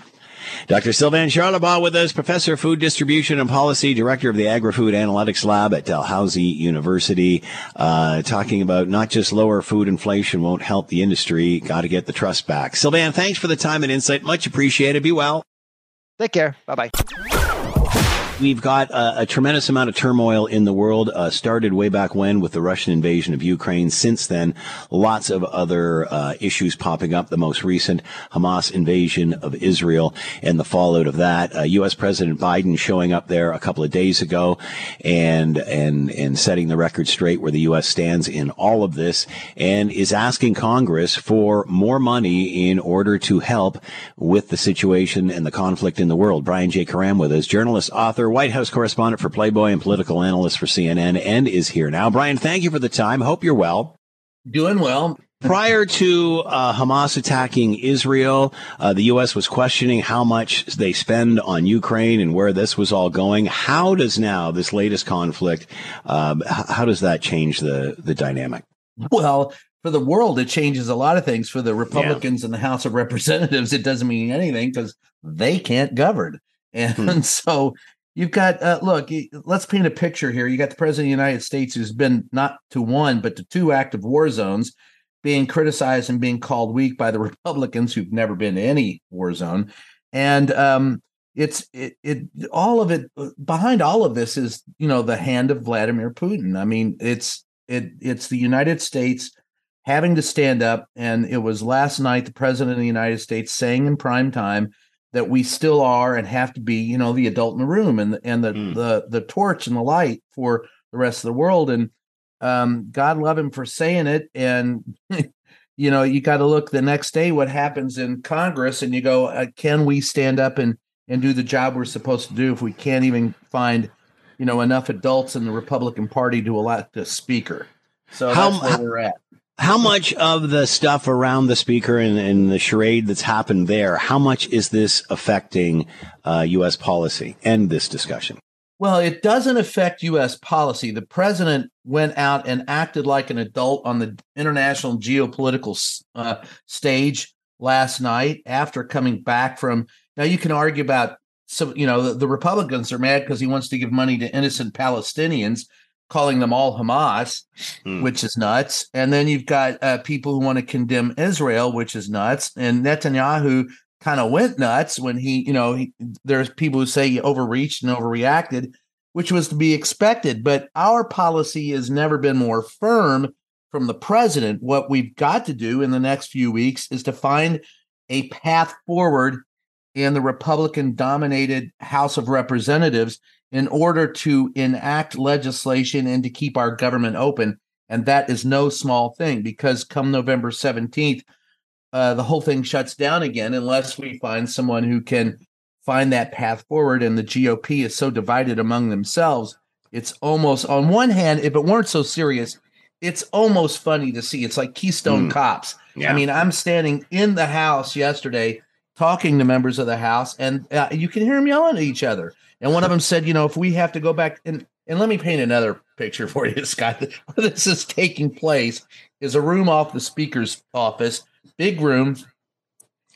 Dr. Sylvain Charlebois with us, Professor of Food Distribution and Policy, Director of the Agri-Food Analytics Lab at Dalhousie University, uh, talking about not just lower food inflation won't help the industry, got to get the trust back. Sylvain, thanks for the time and insight. Much appreciated. Be well. Take care. Bye bye. We've got a, a, tremendous amount of turmoil in the world. Uh, started way back when with the Russian invasion of Ukraine. Since then, lots of other uh, issues popping up. The most recent Hamas invasion of Israel and the fallout of that. Uh, U.S. President Biden showing up there a couple of days ago and and and setting the record straight where the U.S. stands in all of this and is asking Congress for more money in order to help with the situation and the conflict in the world. Brian J. Karem with us, journalist, author White House correspondent for Playboy and political analyst for CNN, and is here now. Brian, thank you for the time. Hope you're well. Doing well. Prior to uh, Hamas attacking Israel, uh, the U.S. was questioning how much they spend on Ukraine and where this was all going. How does now this latest conflict? Uh, how does that change the the dynamic? Well, for the world, it changes a lot of things. For the Republicans yeah. in the House of Representatives, it doesn't mean anything because they can't govern. And hmm. so You've got uh, look. Let's paint a picture here. You got the president of the United States, who's been not to one but to two active war zones, being criticized and being called weak by the Republicans, who've never been to any war zone, and um, it's it, it all of it uh, behind all of this is you know the hand of Vladimir Putin. I mean, it's it it's the United States having to stand up, and it was last night the president of the United States saying in prime time that we still are and have to be, you know, the adult in the room and and the mm. the the torch and the light for the rest of the world. And um, God love him for saying it. And you know, you got to look the next day what happens in Congress, and you go, uh, can we stand up and and do the job we're supposed to do if we can't even find you know, enough adults in the Republican Party to elect a speaker. So How- that's where we're at. How much of the stuff around the speaker and, and the charade that's happened there, how much is this affecting uh, U.S. policy and this discussion? Well, it doesn't affect U.S. policy. The president went out and acted like an adult on the international geopolitical uh, stage last night after coming back from. Now, you can argue about so you know the, the Republicans are mad because he wants to give money to innocent Palestinians, calling them all Hamas, which is nuts. And then you've got uh, people who want to condemn Israel, which is nuts. And Netanyahu kind of went nuts when he, you know, he, there's people who say he overreached and overreacted, which was to be expected. But our policy has never been more firm from the president. What we've got to do in the next few weeks is to find a path forward in the Republican dominated House of Representatives in order to enact legislation and to keep our government open. And that is no small thing because come November 17th, uh, the whole thing shuts down again unless we find someone who can find that path forward. And the GOP is so divided among themselves. It's almost, on one hand, if it weren't so serious, it's almost funny to see. It's like Keystone Mm. Cops. Yeah. I mean, I'm standing in the house yesterday talking to members of the house, and uh, you can hear them yelling at each other. And one of them said, "You know, if we have to go back and and let me paint another picture for you, Scott. Where this is taking place is a room off the speaker's office, big room.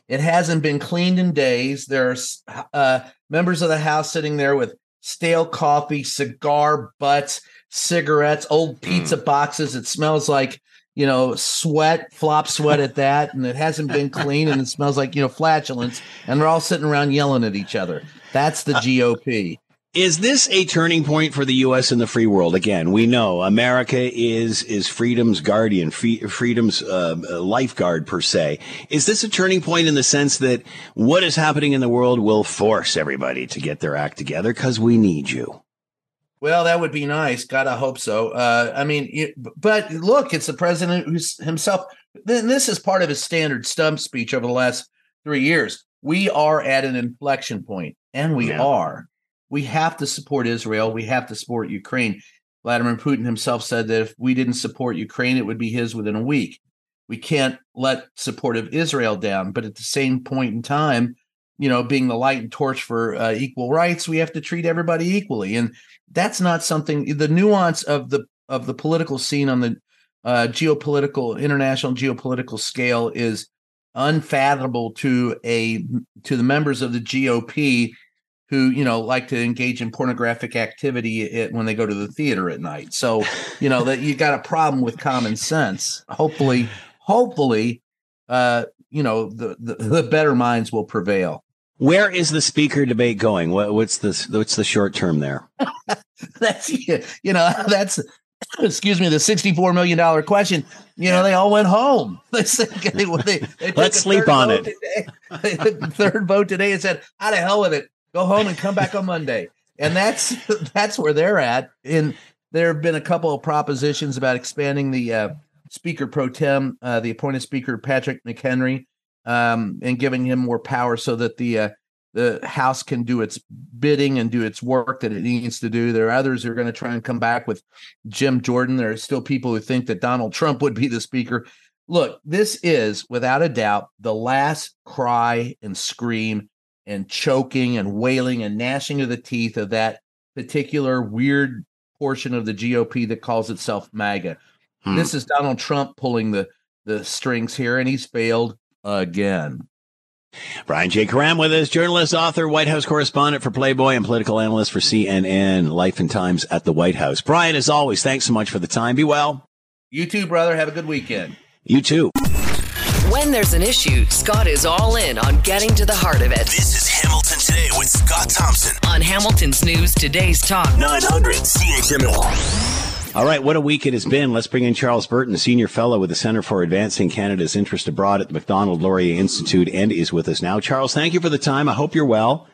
It hasn't been cleaned in days. There's uh, members of the house sitting there with stale coffee, cigar butts, cigarettes, old pizza boxes. It smells like you know sweat, flop sweat at that, and it hasn't been clean, and it smells like you know flatulence. And they're all sitting around yelling at each other. That's the GOP. Is this a turning point for the U.S. and the free world? Again, we know America is is freedom's guardian, free, freedom's uh, lifeguard per se. Is this a turning point in the sense that what is happening in the world will force everybody to get their act together because we need you? Well, that would be nice. I hope so. Uh, I mean, but look, it's the president who's himself. Then this is part of his standard stump speech over the last three years. We are at an inflection point, and we Yeah. are. We have to support Israel. We have to support Ukraine. Vladimir Putin himself said that if we didn't support Ukraine, it would be his within a week. We can't let support of Israel down. But at the same point in time, you know, being the light and torch for uh, equal rights, we have to treat everybody equally. And that's not something. The nuance of the of the political scene on the uh, geopolitical international geopolitical scale is unfathomable to a to the members of the GOP who you know like to engage in pornographic activity at, when they go to the theater at night. So you know that you got a problem with common sense. Hopefully, hopefully, uh, you know the, the the better minds will prevail. Where is the speaker debate going? What, what's the what's the short term there? that's you know that's excuse me the sixty-four million dollar question. You know they all went home. They said they, they, they Let's sleep on it. Today. the third vote today and said, "How of hell with it. Go home and come back on Monday." And that's that's where they're at. And there have been a couple of propositions about expanding the uh, speaker pro tem, uh, the appointed speaker Patrick McHenry, um, and giving him more power so that the uh, the House can do its bidding and do its work that it needs to do. There are others who are going to try and come back with Jim Jordan. There are still people who think that Donald Trump would be the speaker. Look, this is without a doubt the last cry and scream and choking and wailing and gnashing of the teeth of that particular weird portion of the GOP that calls itself MAGA. Hmm. This is Donald Trump pulling the the strings here, and he's failed again. Brian J. Karem with us, journalist, author, White House correspondent for Playboy, and political analyst for CNN, Life and Times at the White House. Brian, as always, thanks so much for the time. Be well. You too, brother. Have a good weekend. You too. When there's an issue, Scott is all in on getting to the heart of it. This is Hamilton Today with Scott Thompson. On Hamilton's News Today's Talk. 900 CHML. All right, what a week it has been. Let's bring in Charles Burton, Senior Fellow with the Center for Advancing Canada's Interest Abroad at the Macdonald Laurier Institute, and is with us now. Charles, thank you for the time. I hope you're well.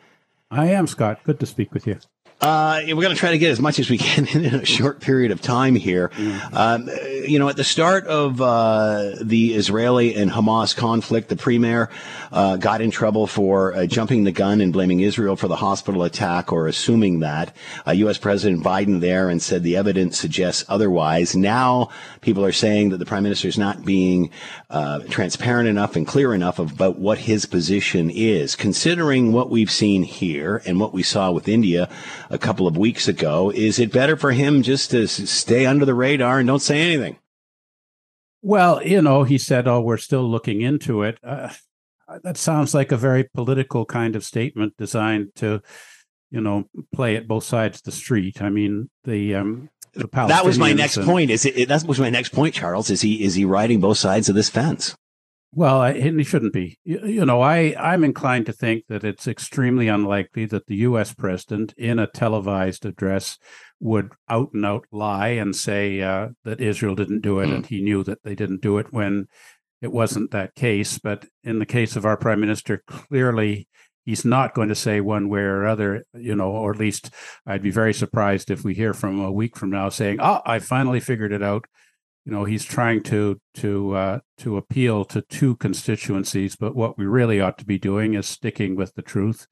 I am, Scott. Good to speak with you. Uh, we're going to try to get as much as we can in a short period of time here. Um, you know, at the start of uh, the Israeli and Hamas conflict, the premier uh, got in trouble for uh, jumping the gun and blaming Israel for the hospital attack or assuming that. U.S. Uh, President Biden there and said the evidence suggests otherwise. Now people are saying that the prime minister is not being uh, transparent enough and clear enough about what his position is. Considering what we've seen here and what we saw with India a couple of weeks ago, is it better for him just to stay under the radar and don't say anything? Well, you know, he said, "Oh, we're still looking into it." Uh, that sounds like a very political kind of statement designed to, you know, play at both sides of the street. I mean, the um, the that was my next and, point. Is it, that was my next point, Charles? Is he is he riding both sides of this fence? Well, and he shouldn't be. You, you, know, I I'm inclined to think that it's extremely unlikely that the U.S. president, in a televised address, would out and out lie and say uh, that Israel didn't do it, mm. and he knew that they didn't do it when it wasn't that case. But in the case of our prime minister, clearly he's not going to say one way or other, you know, or at least I'd be very surprised if we hear from a week from now saying, "Oh, I finally figured it out." You know, he's trying to to uh, to appeal to two constituencies, but what we really ought to be doing is sticking with the truth.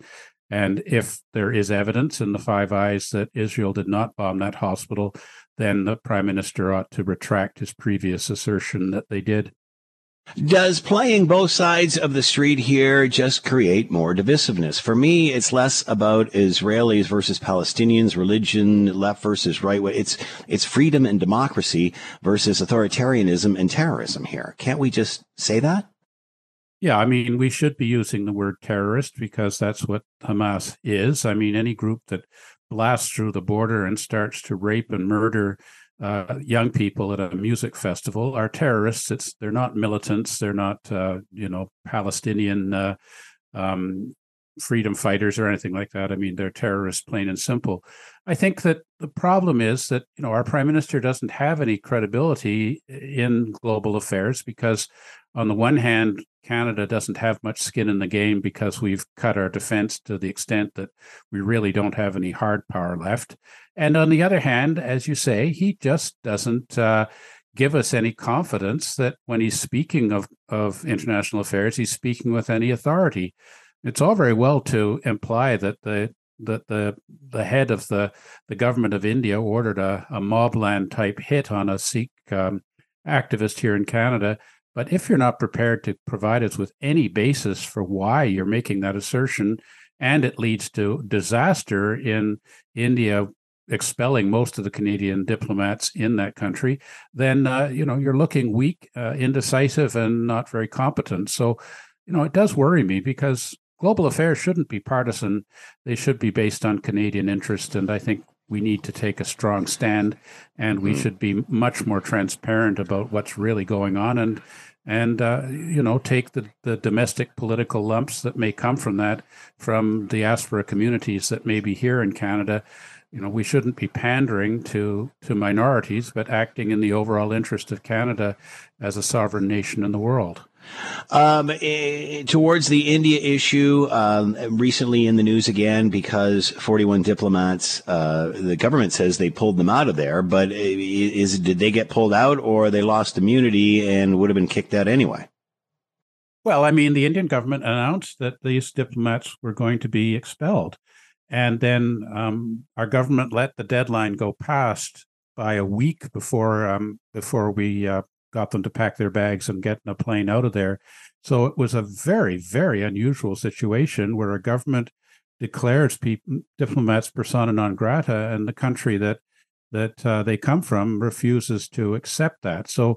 And if there is evidence in the Five Eyes that Israel did not bomb that hospital, then the prime minister ought to retract his previous assertion that they did. Does playing both sides of the street here just create more divisiveness? For me, it's less about Israelis versus Palestinians, religion, left versus right. It's, it's freedom and democracy versus authoritarianism and terrorism here. Can't we just say that? Yeah, I mean, we should be using the word terrorist because that's what Hamas is. I mean, any group that blasts through the border and starts to rape and murder uh, young people at a music festival are terrorists. It's they're not militants. They're not uh, you know Palestinian uh, um, freedom fighters or anything like that. I mean, they're terrorists, plain and simple. I think that the problem is that you know our prime minister doesn't have any credibility in global affairs because, on the one hand, Canada doesn't have much skin in the game because we've cut our defense to the extent that we really don't have any hard power left. And on the other hand, as you say, he just doesn't uh, give us any confidence that when he's speaking of, of international affairs, he's speaking with any authority. It's all very well to imply that the that the the head of the the government of India ordered a, a mobland type hit on a Sikh um, activist here in Canada but if you're not prepared to provide us with any basis for why you're making that assertion, and it leads to disaster in India expelling most of the Canadian diplomats in that country, then uh, you know you're looking weak, uh, indecisive, and not very competent. So, you know, it does worry me because global affairs shouldn't be partisan; they should be based on Canadian interest. And I think we need to take a strong stand and we mm-hmm. should be much more transparent about what's really going on and and uh, you know take the, the domestic political lumps that may come from that from diaspora communities that may be here in canada you know we shouldn't be pandering to to minorities but acting in the overall interest of canada as a sovereign nation in the world um, eh, towards the India issue, um, recently in the news again because 41 diplomats, uh, the government says they pulled them out of there, but eh, is did they get pulled out or they lost immunity and would have been kicked out anyway? Well, I mean, the Indian government announced that these diplomats were going to be expelled. And then um, our government let the deadline go past by a week before um, before we uh, got them to pack their bags and get in a plane out of there. So it was a very, very unusual situation where a government declares people, diplomats persona non grata, and the country that that uh, they come from refuses to accept that. So,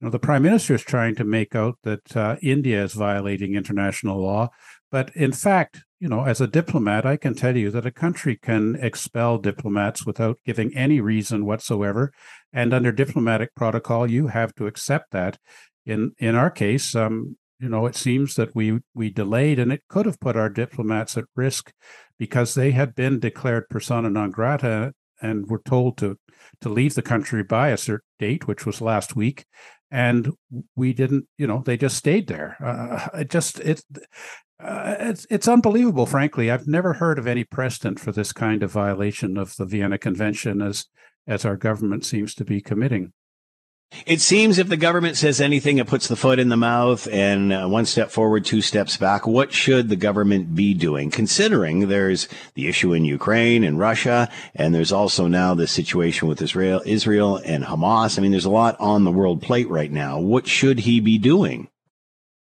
you know, the prime minister is trying to make out that uh, India is violating international law, but in fact, you know, as a diplomat, I can tell you that a country can expel diplomats without giving any reason whatsoever. And under diplomatic protocol, you have to accept that. In in our case, um, you know, it seems that we we delayed, and it could have put our diplomats at risk because they had been declared persona non grata and were told to to leave the country by a certain date, which was last week, and we didn't. You know, they just stayed there. Uh, it just it uh, it's it's unbelievable, frankly. I've never heard of any precedent for this kind of violation of the Vienna Convention as as our government seems to be committing. It seems if the government says anything, it puts the foot in the mouth and uh, one step forward, two steps back. What should the government be doing, considering there's the issue in Ukraine and Russia, and there's also now the situation with Israel, Israel and Hamas? I mean, there's a lot on the world plate right now. What should he be doing?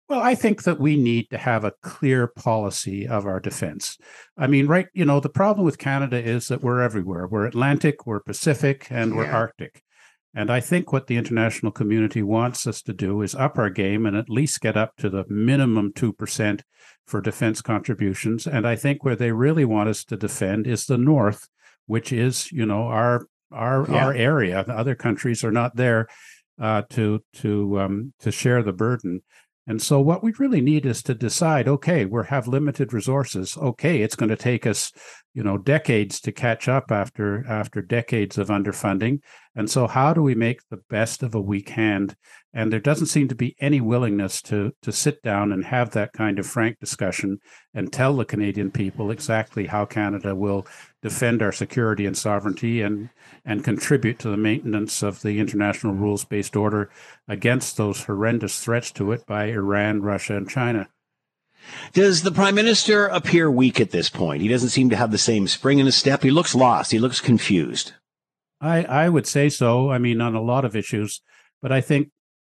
Well, I think that we need to have a clear policy of our defense. I mean, right, you know, the problem with Canada is that we're everywhere. We're Atlantic, we're Pacific, and we're Arctic. And I think what the international community wants us to do is up our game and at least get up to the minimum 2% for defense contributions. And I think where they really want us to defend is the North, which is, you know, our our yeah. our area. The other countries are not there uh, to to um, to share the burden. And so what we really need is to decide, okay, we have limited resources. Okay, it's going to take us, you know, decades to catch up after after decades of underfunding. And so how do we make the best of a weak hand? And there doesn't seem to be any willingness to to sit down and have that kind of frank discussion and tell the Canadian people exactly how Canada will defend our security and sovereignty and and contribute to the maintenance of the international rules based order against those horrendous threats to it by Iran, Russia, and China. Does the prime minister appear weak at this point? He doesn't seem to have the same spring in his step. He looks lost. He looks confused. I, I would say so. I mean, on a lot of issues, but I think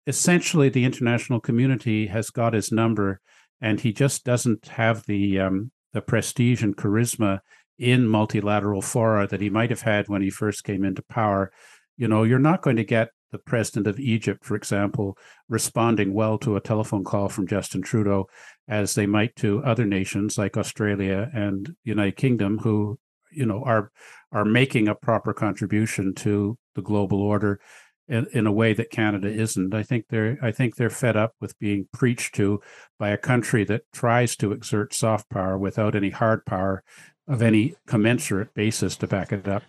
essentially the international community has got his number, and he just doesn't have the um, the prestige and charisma in multilateral fora that he might have had when he first came into power. You know, you're not going to get the president of Egypt, for example, responding well to a telephone call from Justin Trudeau, as they might to other nations like Australia and the United Kingdom, who you know are are making a proper contribution to the global order in, in a way that Canada isn't. I think they're I think they're fed up with being preached to by a country that tries to exert soft power without any hard power of any commensurate basis to back it up.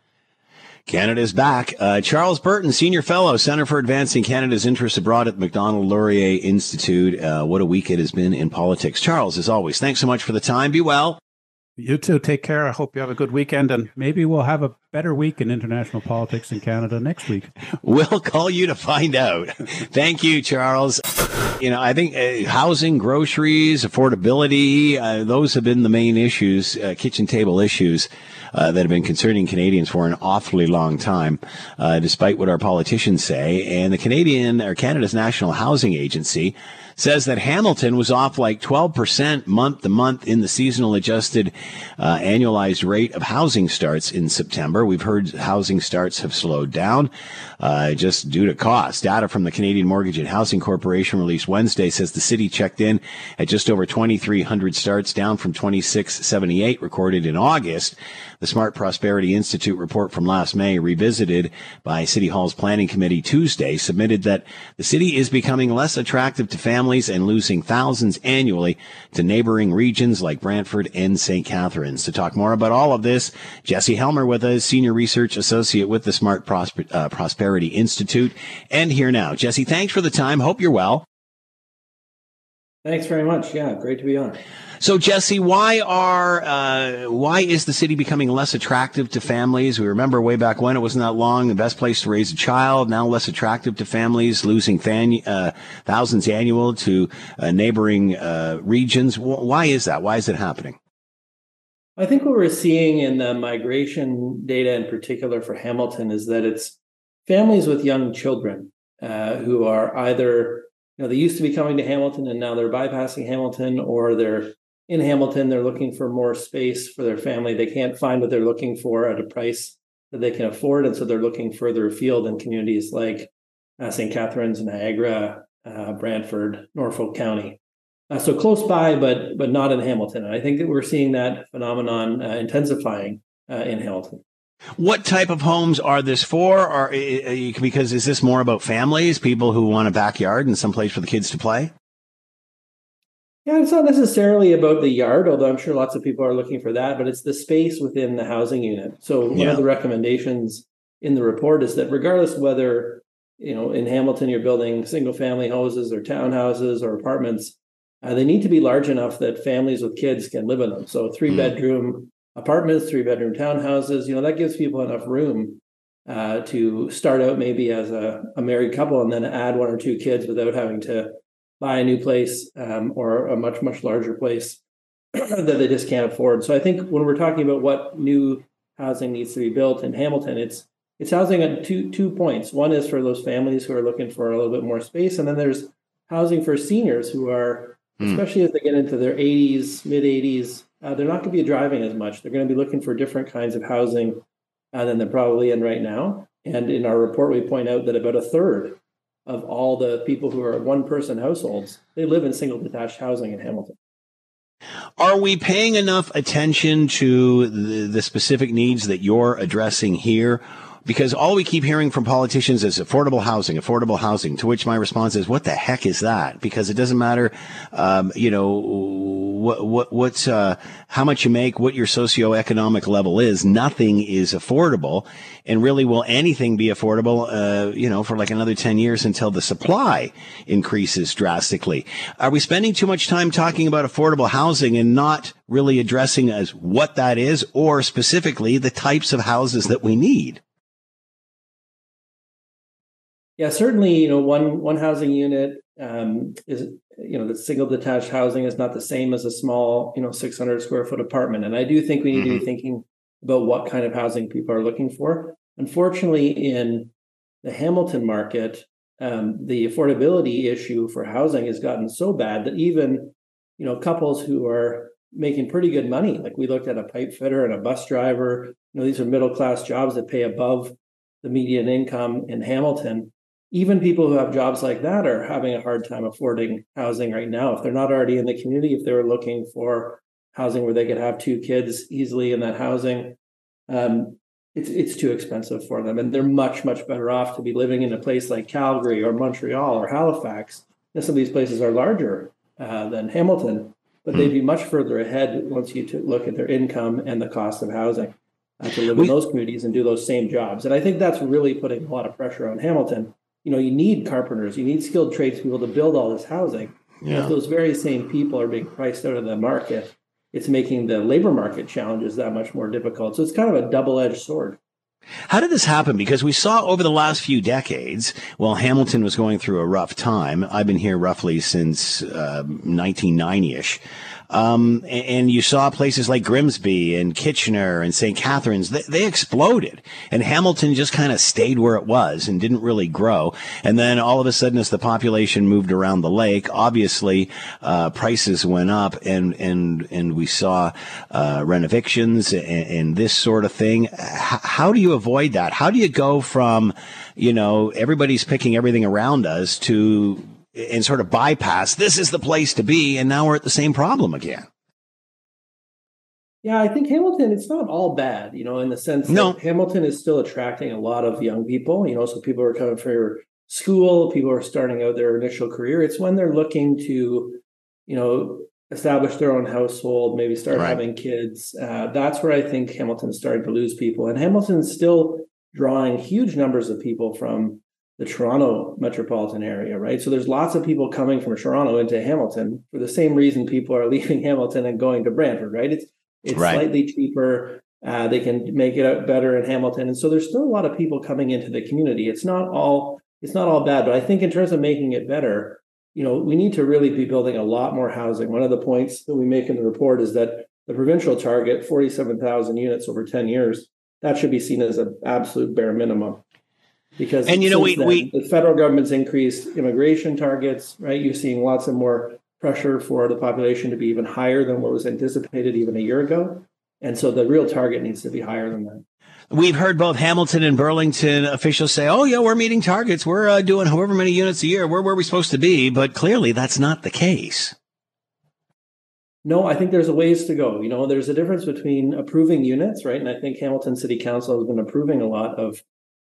Canada's back. Uh, Charles Burton, Senior Fellow, Center for Advancing Canada's Interests Abroad at the Macdonald Laurier Institute. Uh, what a week it has been in politics. Charles, as always, thanks so much for the time. Be well. You too. Take care. I hope you have a good weekend, and maybe we'll have a better week in international politics in Canada next week. We'll call you to find out. Thank you, Charles. You know, I think uh, housing, groceries, affordability, uh, those have been the main issues, uh, kitchen table issues. Uh, that have been concerning Canadians for an awfully long time, uh, despite what our politicians say. And the Canadian or Canada's National Housing Agency says that Hamilton was off like 12% month to month in the seasonal adjusted uh, annualized rate of housing starts in September. We've heard housing starts have slowed down uh, just due to cost. Data from the Canadian Mortgage and Housing Corporation released Wednesday says the city checked in at just over 2,300 starts, down from 2,678 recorded in August. The Smart Prosperity Institute report from last May, revisited by City Hall's Planning Committee Tuesday, submitted that the city is becoming less attractive to families and losing thousands annually to neighboring regions like Brantford and St. Catharines. To talk more about all of this, Jesse Helmer with us, Senior Research Associate with the Smart Prosper- uh, Prosperity Institute, and here now. Jesse, thanks for the time. Hope you're well. Thanks very much. Yeah, great to be on. So, Jesse, why are uh, why is the city becoming less attractive to families? We remember way back when it wasn't that long the best place to raise a child. Now less attractive to families, losing fan, uh, thousands annual to uh, neighboring uh, regions. Why is that? Why is it happening? I think what we're seeing in the migration data, in particular for Hamilton, is that it's families with young children uh, who are either you know they used to be coming to Hamilton and now they're bypassing Hamilton, or they're in Hamilton, they're looking for more space for their family. They can't find what they're looking for at a price that they can afford. And so they're looking further afield in communities like uh, St. Catharines, Niagara, uh, Brantford, Norfolk County. Uh, so close by, but but not in Hamilton. And I think that we're seeing that phenomenon uh, intensifying uh, in Hamilton. What type of homes are this for? Or because is this more about families, people who want a backyard and some place for the kids to play? Yeah, it's not necessarily about the yard, although I'm sure lots of people are looking for that, but it's the space within the housing unit. So one yeah. of the recommendations in the report is that regardless whether, you know, in Hamilton you're building single family houses or townhouses or apartments, uh, they need to be large enough that families with kids can live in them. So three mm. bedroom apartments, three bedroom townhouses, you know, that gives people enough room uh, to start out maybe as a, a, married couple and then add one or two kids without having to buy a new place um, or a much much larger place that they just can't afford. So I think when we're talking about what new housing needs to be built in Hamilton, it's it's housing at two two points. One is for those families who are looking for a little bit more space, and then there's housing for seniors who are, mm. especially as they get into their 80s, mid 80s, uh, they're not going to be driving as much. They're going to be looking for different kinds of housing uh, than they're probably in right now. And in our report, we point out that about a third of all the people who are one person households, they live in single detached housing in Hamilton. Are we paying enough attention to the, the specific needs that you're addressing here? because all we keep hearing from politicians is affordable housing, affordable housing. To which my response is, "What the heck is that?" Because it doesn't matter, um, you know, what what what's uh, how much you make, what your socioeconomic level is. Nothing is affordable, and really, will anything be affordable? Uh, you know, for like another ten years until the supply increases drastically. Are we spending too much time talking about affordable housing and not really addressing as what that is, or specifically the types of houses that we need? Yeah, certainly, you know, one one housing unit um, is, you know, the single detached housing is not the same as a small, you know, 600 square foot apartment. And I do think we need mm-hmm. to be mm-hmm. thinking about what kind of housing people are looking for. Unfortunately, in the Hamilton market, um, the affordability issue for housing has gotten so bad that even, you know, couples who are making pretty good money, like we looked at a pipe fitter and a bus driver, you know, these are middle class jobs that pay above the median income in Hamilton even people who have jobs like that are having a hard time affording housing right now. If they're not already in the community, if they were looking for housing where they could have two kids easily in that housing, um, it's it's too expensive for them, and they're much much better off to be living in a place like Calgary or Montreal or Halifax. And some of these places are larger uh, than Hamilton, but they'd be much further ahead once you look at their income and the cost of housing uh, to live we, in those communities and do those same jobs. And I think that's really putting a lot of pressure on Hamilton you know, you need carpenters, you need skilled tradespeople to build all this housing. Yeah. If those very same people are being priced out of the market, it's making the labor market challenges that much more difficult. So it's kind of a double edged sword. How did this happen? Because we saw over the last few decades, while Hamilton was going through a rough time, I've been here roughly since uh, 1990 ish. Um, and, you saw places like Grimsby and Kitchener and St. Catharines, they, they exploded. And Hamilton just kind of stayed where it was and didn't really grow. And then all of a sudden, as the population moved around the lake, obviously, uh, prices went up and, and, and we saw, uh, renovictions and, and, this sort of thing. H- how do you avoid that? How do you go from, you know, everybody's picking everything around us to and sort of bypass this is the place to be and now we're at the same problem again yeah i think hamilton it's not all bad you know in the sense no. that hamilton is still attracting a lot of young people you know so people are coming for school people are starting out their initial career it's when they're looking to you know establish their own household maybe start right. having kids uh, that's where i think hamilton's starting to lose people and hamilton's still drawing huge numbers of people from the Toronto metropolitan area, right? So there's lots of people coming from Toronto into Hamilton for the same reason people are leaving Hamilton and going to Brantford, right? It's it's right. slightly cheaper. Uh, they can make it out better in Hamilton, and so there's still a lot of people coming into the community. It's not all it's not all bad, but I think in terms of making it better, you know, we need to really be building a lot more housing. One of the points that we make in the report is that the provincial target, 47,000 units over 10 years, that should be seen as an absolute bare minimum because and you know we, then, we the federal government's increased immigration targets right you're seeing lots of more pressure for the population to be even higher than what was anticipated even a year ago and so the real target needs to be higher than that We've heard both Hamilton and Burlington officials say, "Oh yeah, we're meeting targets. We're uh, doing however many units a year. We're where we're supposed to be." But clearly, that's not the case. No, I think there's a ways to go. You know, there's a difference between approving units, right? And I think Hamilton City Council has been approving a lot of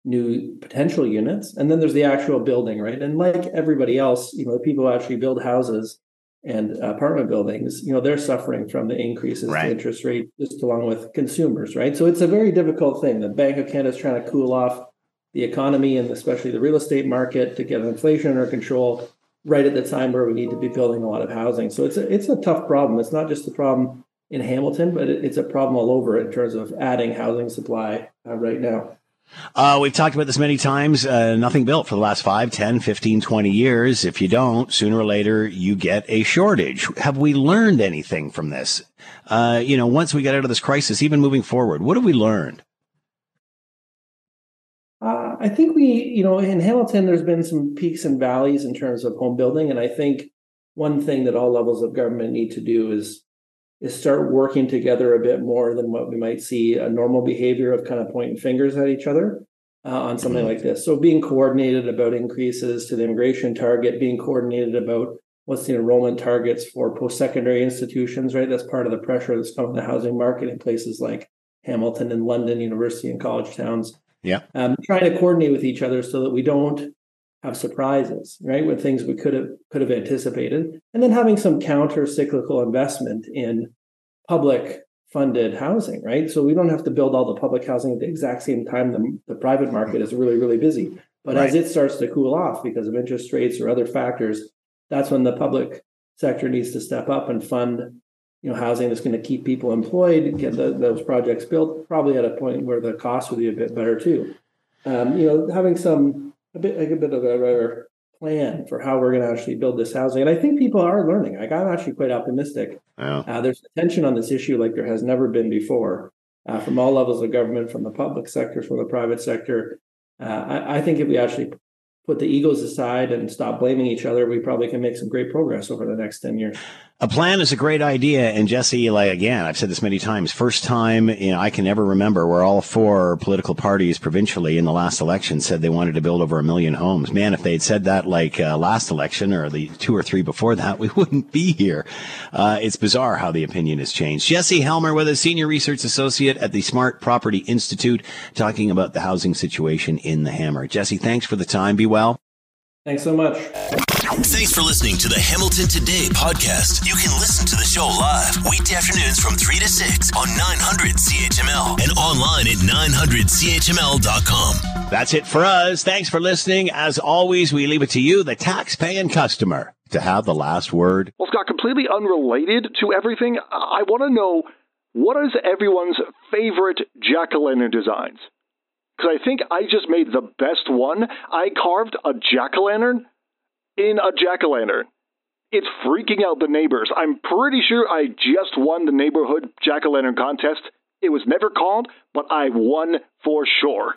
new potential units. And then there's the actual building, right? And like everybody else, you know, the people who actually build houses and apartment buildings, you know, they're suffering from the increases right. to interest rate just along with consumers, right? So it's a very difficult thing. The Bank of Canada is trying to cool off the economy and especially the real estate market to get inflation under control right at the time where we need to be building a lot of housing. So it's a, it's a tough problem. It's not just a problem in Hamilton, but it's a problem all over in terms of adding housing supply uh, right now. Uh, we've talked about this many times. Uh, nothing built for the last 5, 10, 15, 20 years. If you don't, sooner or later, you get a shortage. Have we learned anything from this? Uh, you know, once we get out of this crisis, even moving forward, what have we learned? Uh, I think we, you know, in Hamilton, there's been some peaks and valleys in terms of home building. And I think one thing that all levels of government need to do is is start working together a bit more than what we might see a normal behavior of kind of pointing fingers at each other uh, on something like this. So being coordinated about increases to the immigration target, being coordinated about what's the enrollment targets for post-secondary institutions, right? That's part of the pressure that's coming the housing market in places like Hamilton and London, university and college towns. Yeah. Um, trying to coordinate with each other so that we don't have surprises, right? With things we could have could have anticipated, and then having some counter cyclical investment in public funded housing, right? So we don't have to build all the public housing at the exact same time the, the private market is really, really busy. But right. as it starts to cool off because of interest rates or other factors, that's when the public sector needs to step up and fund you know housing that's going to keep people employed get the, those projects built probably at a point where the cost would be a bit better too um, you know having some a bit like a bit of a plan for how we're going to actually build this housing. And I think people are learning. Like I'm actually quite optimistic. Yeah. Uh, there's attention on this issue like there has never been before, uh, from all levels of government, from the public sector, from the private sector. Uh, I, I, think if we actually put the egos aside and stop blaming each other, we probably can make some great progress over the next 10 years. A plan is a great idea. And Jesse, like again, I've said this many times, first time you know, I can ever remember where all four political parties provincially in the last election said they wanted to build over a million homes. Man, if they had said that like uh, last election or the two or three before that, we wouldn't be here. Uh, it's bizarre how the opinion has changed. Jesse Helmer with a senior research associate at the Smart Prosperity Institute talking about the housing situation in the Hammer. Jesse, thanks for the time. Be well. Thanks so much. Thanks for listening to the Hamilton Today podcast. You can listen to the show live weekday afternoons from 3 to 6 on 900 CHML and online at 900CHML.com. That's it for us. Thanks for listening. As always, we leave it to you, the tax-paying customer, to have the last word. Well, Scott, completely unrelated to everything, I want to know what is everyone's favorite jack-o'-lantern designs? because I think I just made the best one. I carved a jack o' lantern in a jack o' lantern. It's freaking out the neighbors. I'm pretty sure I just won the neighborhood jack o' lantern contest. It was never called, but I won for sure.